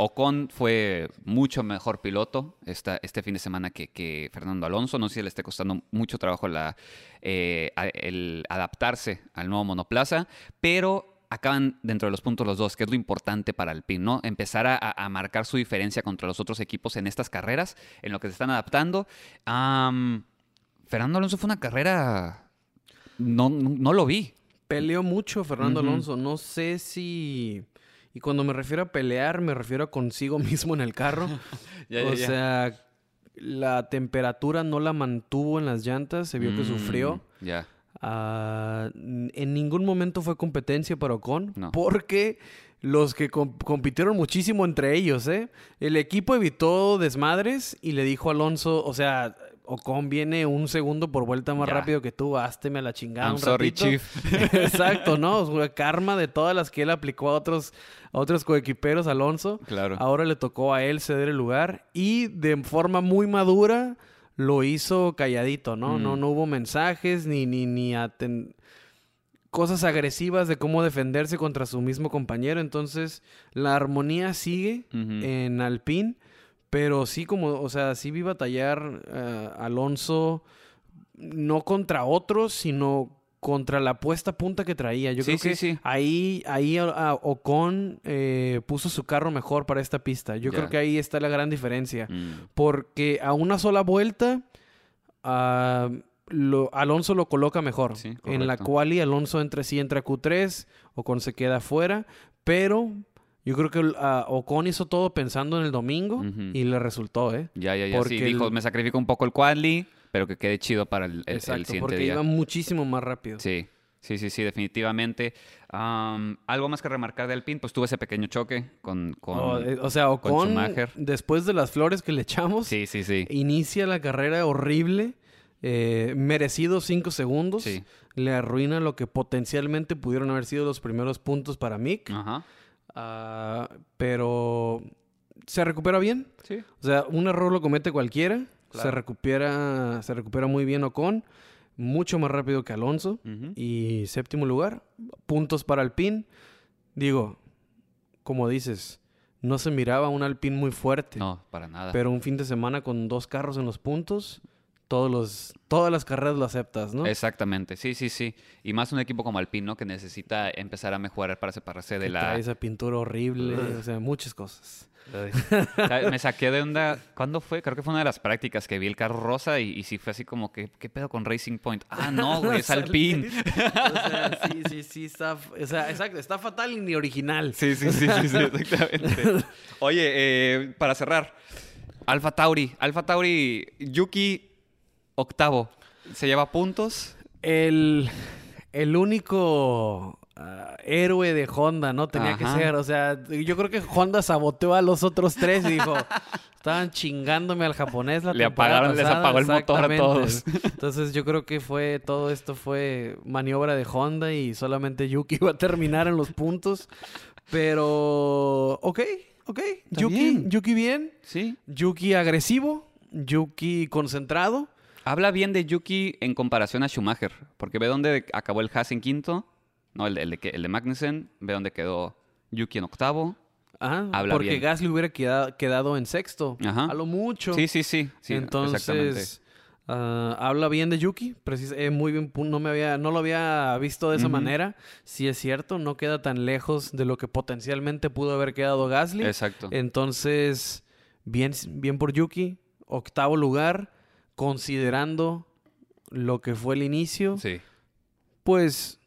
Ocon fue mucho mejor piloto esta, este fin de semana que, que Fernando Alonso. No sé si le esté costando mucho trabajo la, eh, el adaptarse al nuevo monoplaza, pero acaban dentro de los puntos los dos, que es lo importante para Alpine, ¿no? Empezar a, a marcar su diferencia contra los otros equipos en estas carreras, en lo que se están adaptando. Fernando Alonso fue una carrera... No, no, no lo vi. Peleó mucho Fernando. Alonso. No sé si... Y cuando me refiero a pelear, me refiero a consigo *laughs* mismo en el carro. *laughs* Ya, o ya. sea, la temperatura no la mantuvo en las llantas. Se vio que Mm, sufrió. Ya. Ah, en ningún momento fue competencia para Ocon. No. Porque los que com- compitieron muchísimo entre ellos, ¿eh? El equipo evitó desmadres y le dijo a Alonso, o sea, Ocon viene un segundo por vuelta más Ya. rápido que tú, hásteme a la chingada I'm un sorry, ratito". chief. *laughs* Exacto, ¿no? Karma de todas las que él aplicó a otros, a otros coequiperos, Alonso. Claro. Ahora le tocó a él ceder el lugar y de forma muy madura lo hizo calladito, ¿no? Mm. No, no hubo mensajes ni, ni, ni aten- cosas agresivas de cómo defenderse contra su mismo compañero. Entonces, la armonía sigue en Alpine, pero sí como, o sea, sí vi batallar eh, Alonso no contra otros, sino contra la puesta punta que traía. Yo Sí, creo sí, que sí. ahí, ahí a- a Ocon eh, puso su carro mejor para esta pista. Yo creo que ahí está la gran diferencia. Mm. Porque a una sola vuelta, ah, lo- Alonso lo coloca mejor. Sí, en la correcto. quali, Alonso entre sí entra a Q3, Ocon se queda afuera, pero yo creo que ah, Ocon hizo todo pensando en el domingo y le resultó, ¿eh? Ya, ya, ya. Porque sí, dijo, el- me sacrifico un poco el quadli, pero que quede chido para el, el- siguiente porque día. iba muchísimo más rápido. Sí, sí, sí, sí, definitivamente. Am, Algo más que remarcar de Alpine, pues tuvo ese pequeño choque con... con... O, eh, o sea, con Ocon, después de las flores que le echamos, sí, sí, sí. inicia la carrera horrible, eh, merecido cinco segundos. Sí. Le arruina lo que potencialmente pudieron haber sido los primeros puntos para Mick. Ajá. Ah, pero se recupera bien. Sí. O sea, un error lo comete cualquiera. Se recupera, se recupera muy bien Ocon. Mucho más rápido que Alonso. Y séptimo lugar, puntos para Alpine. Digo, como dices, no se miraba un Alpine muy fuerte. No, para nada. Pero un fin de semana con dos carros en los puntos, todos los, todas las carreras lo aceptas, ¿no? Exactamente, sí, sí, sí. Y más un equipo como Alpine, ¿no? Que necesita empezar a mejorar para separarse de Que la... trae esa pintura horrible, o sea, muchas cosas. Me saqué de onda. ¿Cuándo fue? Creo que fue una de las prácticas que vi el carro rosa y, y sí fue así como que, ¿qué pedo con Racing Point? Ah, no, *laughs* güey, es Alpine. *laughs* o sea, sí, sí, sí, está, o sea, exacto, está fatal y ni original. Sí, sí, sí, sí, sí, exactamente. *laughs* Oye, eh, para cerrar, Alfa Tauri. Alfa Tauri, Yuki, octavo. Se lleva puntos. El, el único ah, héroe de Honda, ¿no? Tenía Ajá. que ser, o sea, yo creo que Honda saboteó a los otros tres y dijo, *laughs* estaban chingándome al japonés la Le apagaron- les pasada". apagó el motor a todos. Entonces yo creo que fue, todo esto fue maniobra de Honda y solamente Yuki *laughs* iba a terminar en los puntos. Pero, ok, ok. Yuki. Yuki bien, Sí. Yuki agresivo, Yuki concentrado. Habla bien de Yuki en comparación a Schumacher, porque ve dónde acabó el Haas en quinto, no, el de, el de, el de Magnussen, ve dónde quedó Yuki en octavo. Ah, Habla porque bien. Gasly hubiera quedado, quedado en sexto. Ajá. A lo mucho. Sí, sí, sí. sí. Entonces, ah, habla bien de Yuki. precis- eh, muy bien, no, me había, no lo había visto de esa manera. Sí es cierto, no queda tan lejos de lo que potencialmente pudo haber quedado Gasly. Exacto. Entonces, bien, bien por Yuki. Octavo lugar, considerando lo que fue el inicio, Sí. pues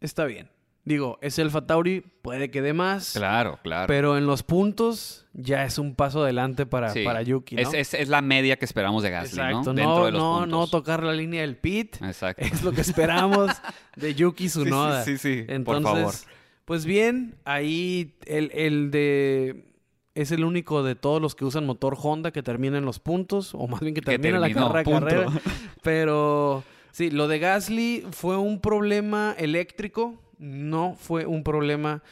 está bien. Digo, es el Tauri, puede que dé más. Claro, claro. Pero en los puntos ya es un paso adelante para, Sí. para Yuki, ¿no? es, es- es la media que esperamos de Gasly, Exacto, ¿no? Dentro no, de los no, puntos. no tocar la línea del pit. Exacto. Es lo que esperamos de Yuki *laughs* Tsunoda. sí, sí, sí, por Entonces, favor. pues bien, ahí el, el de... Es el único de todos los que usan motor Honda que termina en los puntos, o más bien que Que termina la carrera, carrera. *laughs* Pero sí, lo de Gasly fue un problema eléctrico, no fue un problema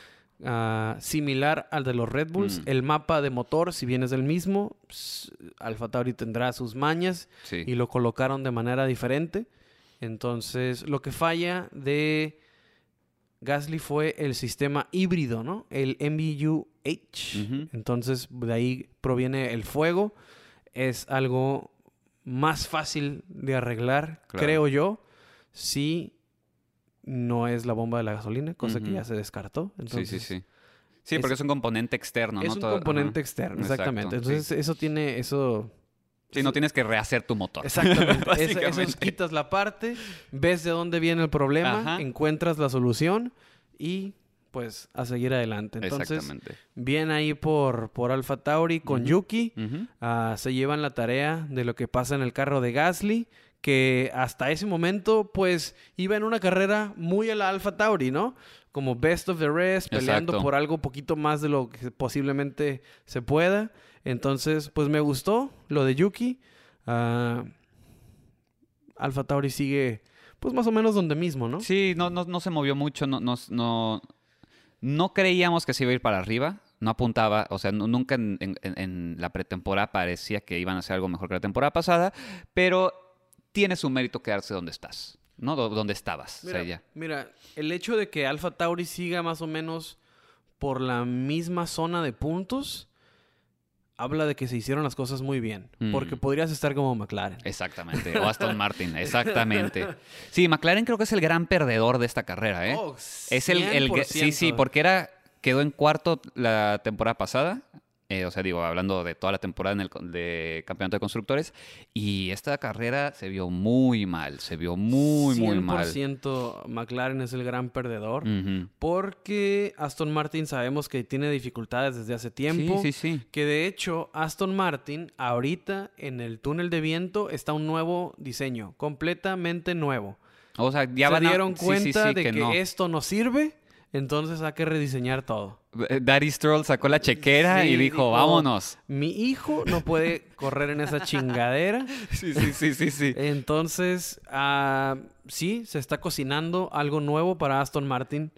ah, similar al de los Red Bulls. Mm. El mapa de motor, si bien es el mismo, pues, Alfa Tauri tendrá sus mañas Sí. y lo colocaron de manera diferente. Entonces, lo que falla de Gasly fue el sistema híbrido, ¿no? El MBUH. Entonces, de ahí proviene el fuego. Es algo más fácil de arreglar, Claro. creo yo, si no es la bomba de la gasolina, cosa que ya se descartó. Entonces, sí, sí, sí. Sí, es- porque es un componente externo, Es ¿no? un Todo- componente externo, Exacto, exactamente. sí. Entonces, eso tiene, eso... Sí, no tienes que rehacer tu motor. Exactamente. *laughs* Eso- eso, quitas la parte, ves de dónde viene el problema, Ajá. encuentras la solución y pues a seguir adelante. Entonces, Exactamente. bien ahí por, por Alpha Tauri con. Yuki. Ah, se llevan la tarea de lo que pasa en el carro de Gasly, que hasta ese momento, pues, iba en una carrera muy a la Alpha Tauri, ¿no? Como best of the rest, peleando Exacto. por algo poquito más de lo que posiblemente se pueda. Entonces, pues me gustó lo de Yuki. Ah, Alpha Tauri sigue, pues, más o menos donde mismo, ¿no? Sí, no, no, no se movió mucho, no, no, no, no creíamos que se iba a ir para arriba, no apuntaba, o sea, nu- nunca en, en- en la pretemporada parecía que iban a hacer algo mejor que la temporada pasada, pero tiene su mérito quedarse donde estás, ¿no? Do- Donde estabas, o sea, Mira, ya. mira, el hecho de que Alpha Tauri siga más o menos por la misma zona de puntos habla de que se hicieron las cosas muy bien. Mm. Porque podrías estar como McLaren. Exactamente, o Aston *laughs* Martin, exactamente. Sí, McLaren creo que es el gran perdedor de esta carrera, ¿eh? Oh, Es el, el sí, sí, 100%. porque era quedó en cuarto la temporada pasada. Eh, o sea, digo, hablando de toda la temporada en el de campeonato de constructores. Y esta carrera se vio muy mal. Se vio muy, muy mal. 100% McLaren es el gran perdedor. Porque Aston Martin sabemos que tiene dificultades desde hace tiempo. Sí, sí, sí. Que de hecho, Aston Martin, ahorita en el túnel de viento, está un nuevo diseño, completamente nuevo. O sea, ya se van a- dieron sí, sí, cuenta sí, de que, no. esto no sirve, entonces hay que rediseñar todo. Eh, Daddy Stroll sacó la chequera Sí, y dijo, dijo, vámonos. Mi hijo no puede correr en esa chingadera. *laughs* Sí, sí, sí, sí, sí. Entonces, ah, sí, se está cocinando algo nuevo para Aston Martin.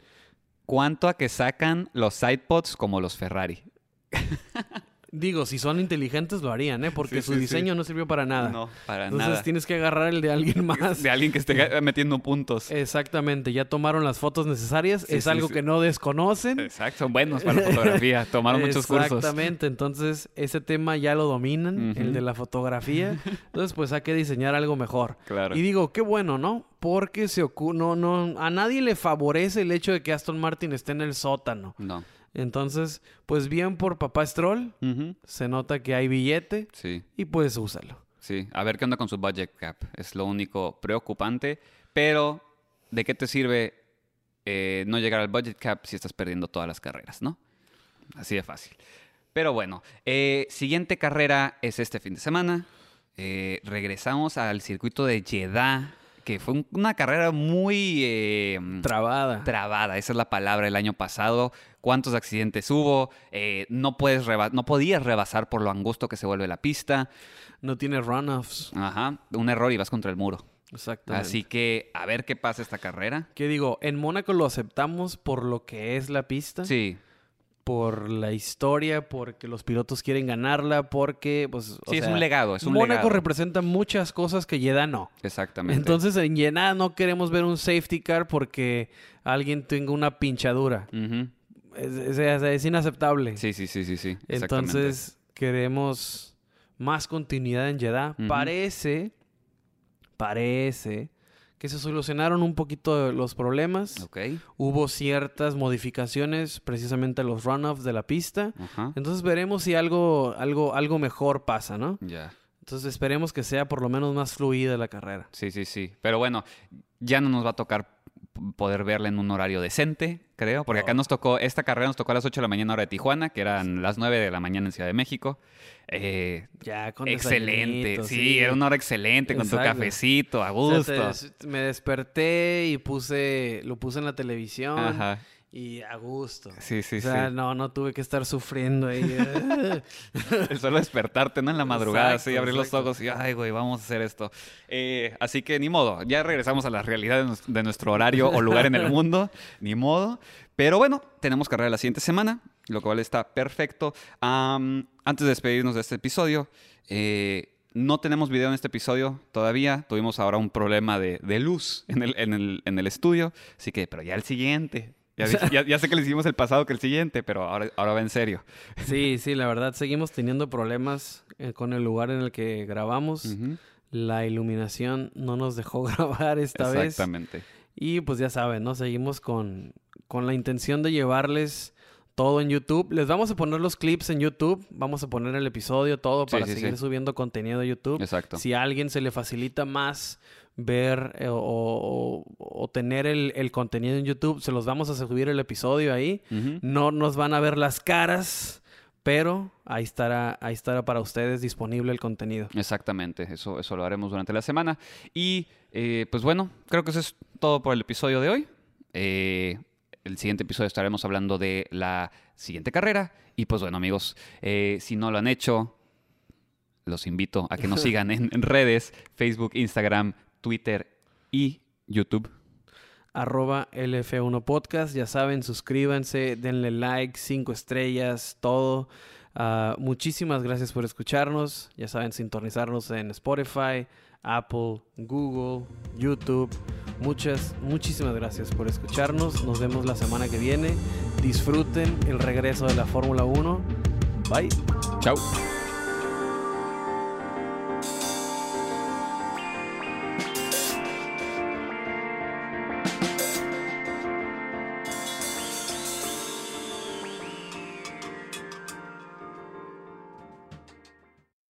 ¿Cuánto a que sacan los sidepods como los Ferrari? *laughs* Digo, si son inteligentes lo harían, ¿eh? Porque Sí, su sí, sí. diseño no sirvió para nada. No, para Entonces nada. tienes que agarrar el de alguien *laughs* más. De alguien que esté *laughs* metiendo puntos. Exactamente, ya tomaron las fotos necesarias. Es algo que no desconocen. Exacto, son buenos para la *laughs* fotografía. Tomaron muchos cursos. Exactamente, entonces ese tema ya lo dominan, el de la fotografía. Entonces, pues hay que diseñar algo mejor. Claro. Y digo, qué bueno, ¿no? Porque se ocu- no, no, a nadie le favorece el hecho de que Aston Martin esté en el sótano. No. Entonces, pues bien por papá Stroll, se nota que hay billete Sí, y pues úsalo. sí. A ver qué onda con su budget cap. Es lo único preocupante. Pero, ¿de qué te sirve eh, no llegar al budget cap si estás perdiendo todas las carreras, no? Así de fácil. Pero bueno, eh, siguiente carrera es este fin de semana. Eh, regresamos al circuito de Jeddah, que fue un- una carrera muy... eh, Trabada. trabada, esa es la palabra el año pasado. ¿Cuántos accidentes hubo? Eh, no, puedes no podías rebasar por lo angosto que se vuelve la pista. no tiene runoffs. Ajá, un error y vas contra el muro. Exactamente. Así que a ver qué pasa esta carrera. Que digo, en Mónaco lo aceptamos por lo que es la pista. Sí, por la historia, porque los pilotos quieren ganarla, porque, pues, o sí, es un legado, es un Mónaco legado. representa muchas cosas que Jeddah no. Exactamente. Entonces, en Jeddah no queremos ver un safety car porque alguien tenga una pinchadura. Es, es- es inaceptable. Sí, sí, sí, sí, sí. Entonces, queremos más continuidad en Jeddah. Parece, parece que se solucionaron un poquito los problemas. Ok. Hubo ciertas modificaciones precisamente a los runoffs de la pista. Ajá. Entonces veremos si algo, algo, algo mejor pasa, ¿no? Ya. Entonces esperemos que sea por lo menos más fluida la carrera. Sí, sí, sí. Pero bueno, ya no nos va a tocar poder verla en un horario decente, creo, porque acá nos tocó, esta carrera nos tocó a las 8 de la mañana hora de Tijuana, que eran las 9 de la mañana en Ciudad de México. Eh, Ya, con excelente, sí, era una hora excelente con tu cafecito, a O sea, gusto. te- me desperté y puse, lo puse en la televisión Ajá. Y a gusto. Sí, sí, o sea, sí. no, no tuve que estar sufriendo ahí. *laughs* El solo despertarte, ¿no? En la madrugada, Exacto, así, abrir los ojos y, ay, güey, vamos a hacer esto. Eh, así que ni modo, ya regresamos a la realidad de, nuestro horario o lugar en el *laughs* mundo, ni modo. Pero bueno, tenemos carrera la siguiente semana, lo cual está perfecto. Antes de despedirnos de este episodio, eh, no tenemos video en este episodio todavía. Tuvimos ahora un problema de, de luz en el, en, el, en el estudio, así que, pero ya el siguiente. Ya, *laughs* dije- ya- ya sé que le hicimos el pasado que el siguiente, pero ahora, ahora va en serio. *laughs* sí, sí, la verdad seguimos teniendo problemas eh, con el lugar en el que grabamos. La iluminación no nos dejó *laughs* grabar esta vez. Exactamente. Y pues ya saben, ¿no? Seguimos con, con la intención de llevarles todo en YouTube. Les vamos a poner los clips en YouTube. Vamos a poner el episodio, todo Sí, para sí, seguir sí. subiendo contenido a YouTube. Exacto. Si a alguien se le facilita más ver eh, o, o- tener el, el contenido en YouTube, se los vamos a subir el episodio ahí. No nos van a ver las caras, pero ahí estará, ahí estará para ustedes disponible el contenido. Exactamente, eso, eso lo haremos durante la semana. Y eh, pues bueno, creo que eso es todo por el episodio de hoy. Eh, el siguiente episodio estaremos hablando de la siguiente carrera. Y pues bueno, amigos, si no lo han hecho, los invito a que nos *laughs* sigan en redes, Facebook, Instagram, Twitter y YouTube. Arroba LF1 Podcast, ya saben, suscríbanse, denle like, cinco estrellas, todo. Ah, muchísimas gracias por escucharnos. Ya saben, sintonizarnos en Spotify, Apple, Google, YouTube. Muchas, muchísimas gracias por escucharnos. Nos vemos la semana que viene. Disfruten el regreso de la Fórmula 1. Bye. Chao.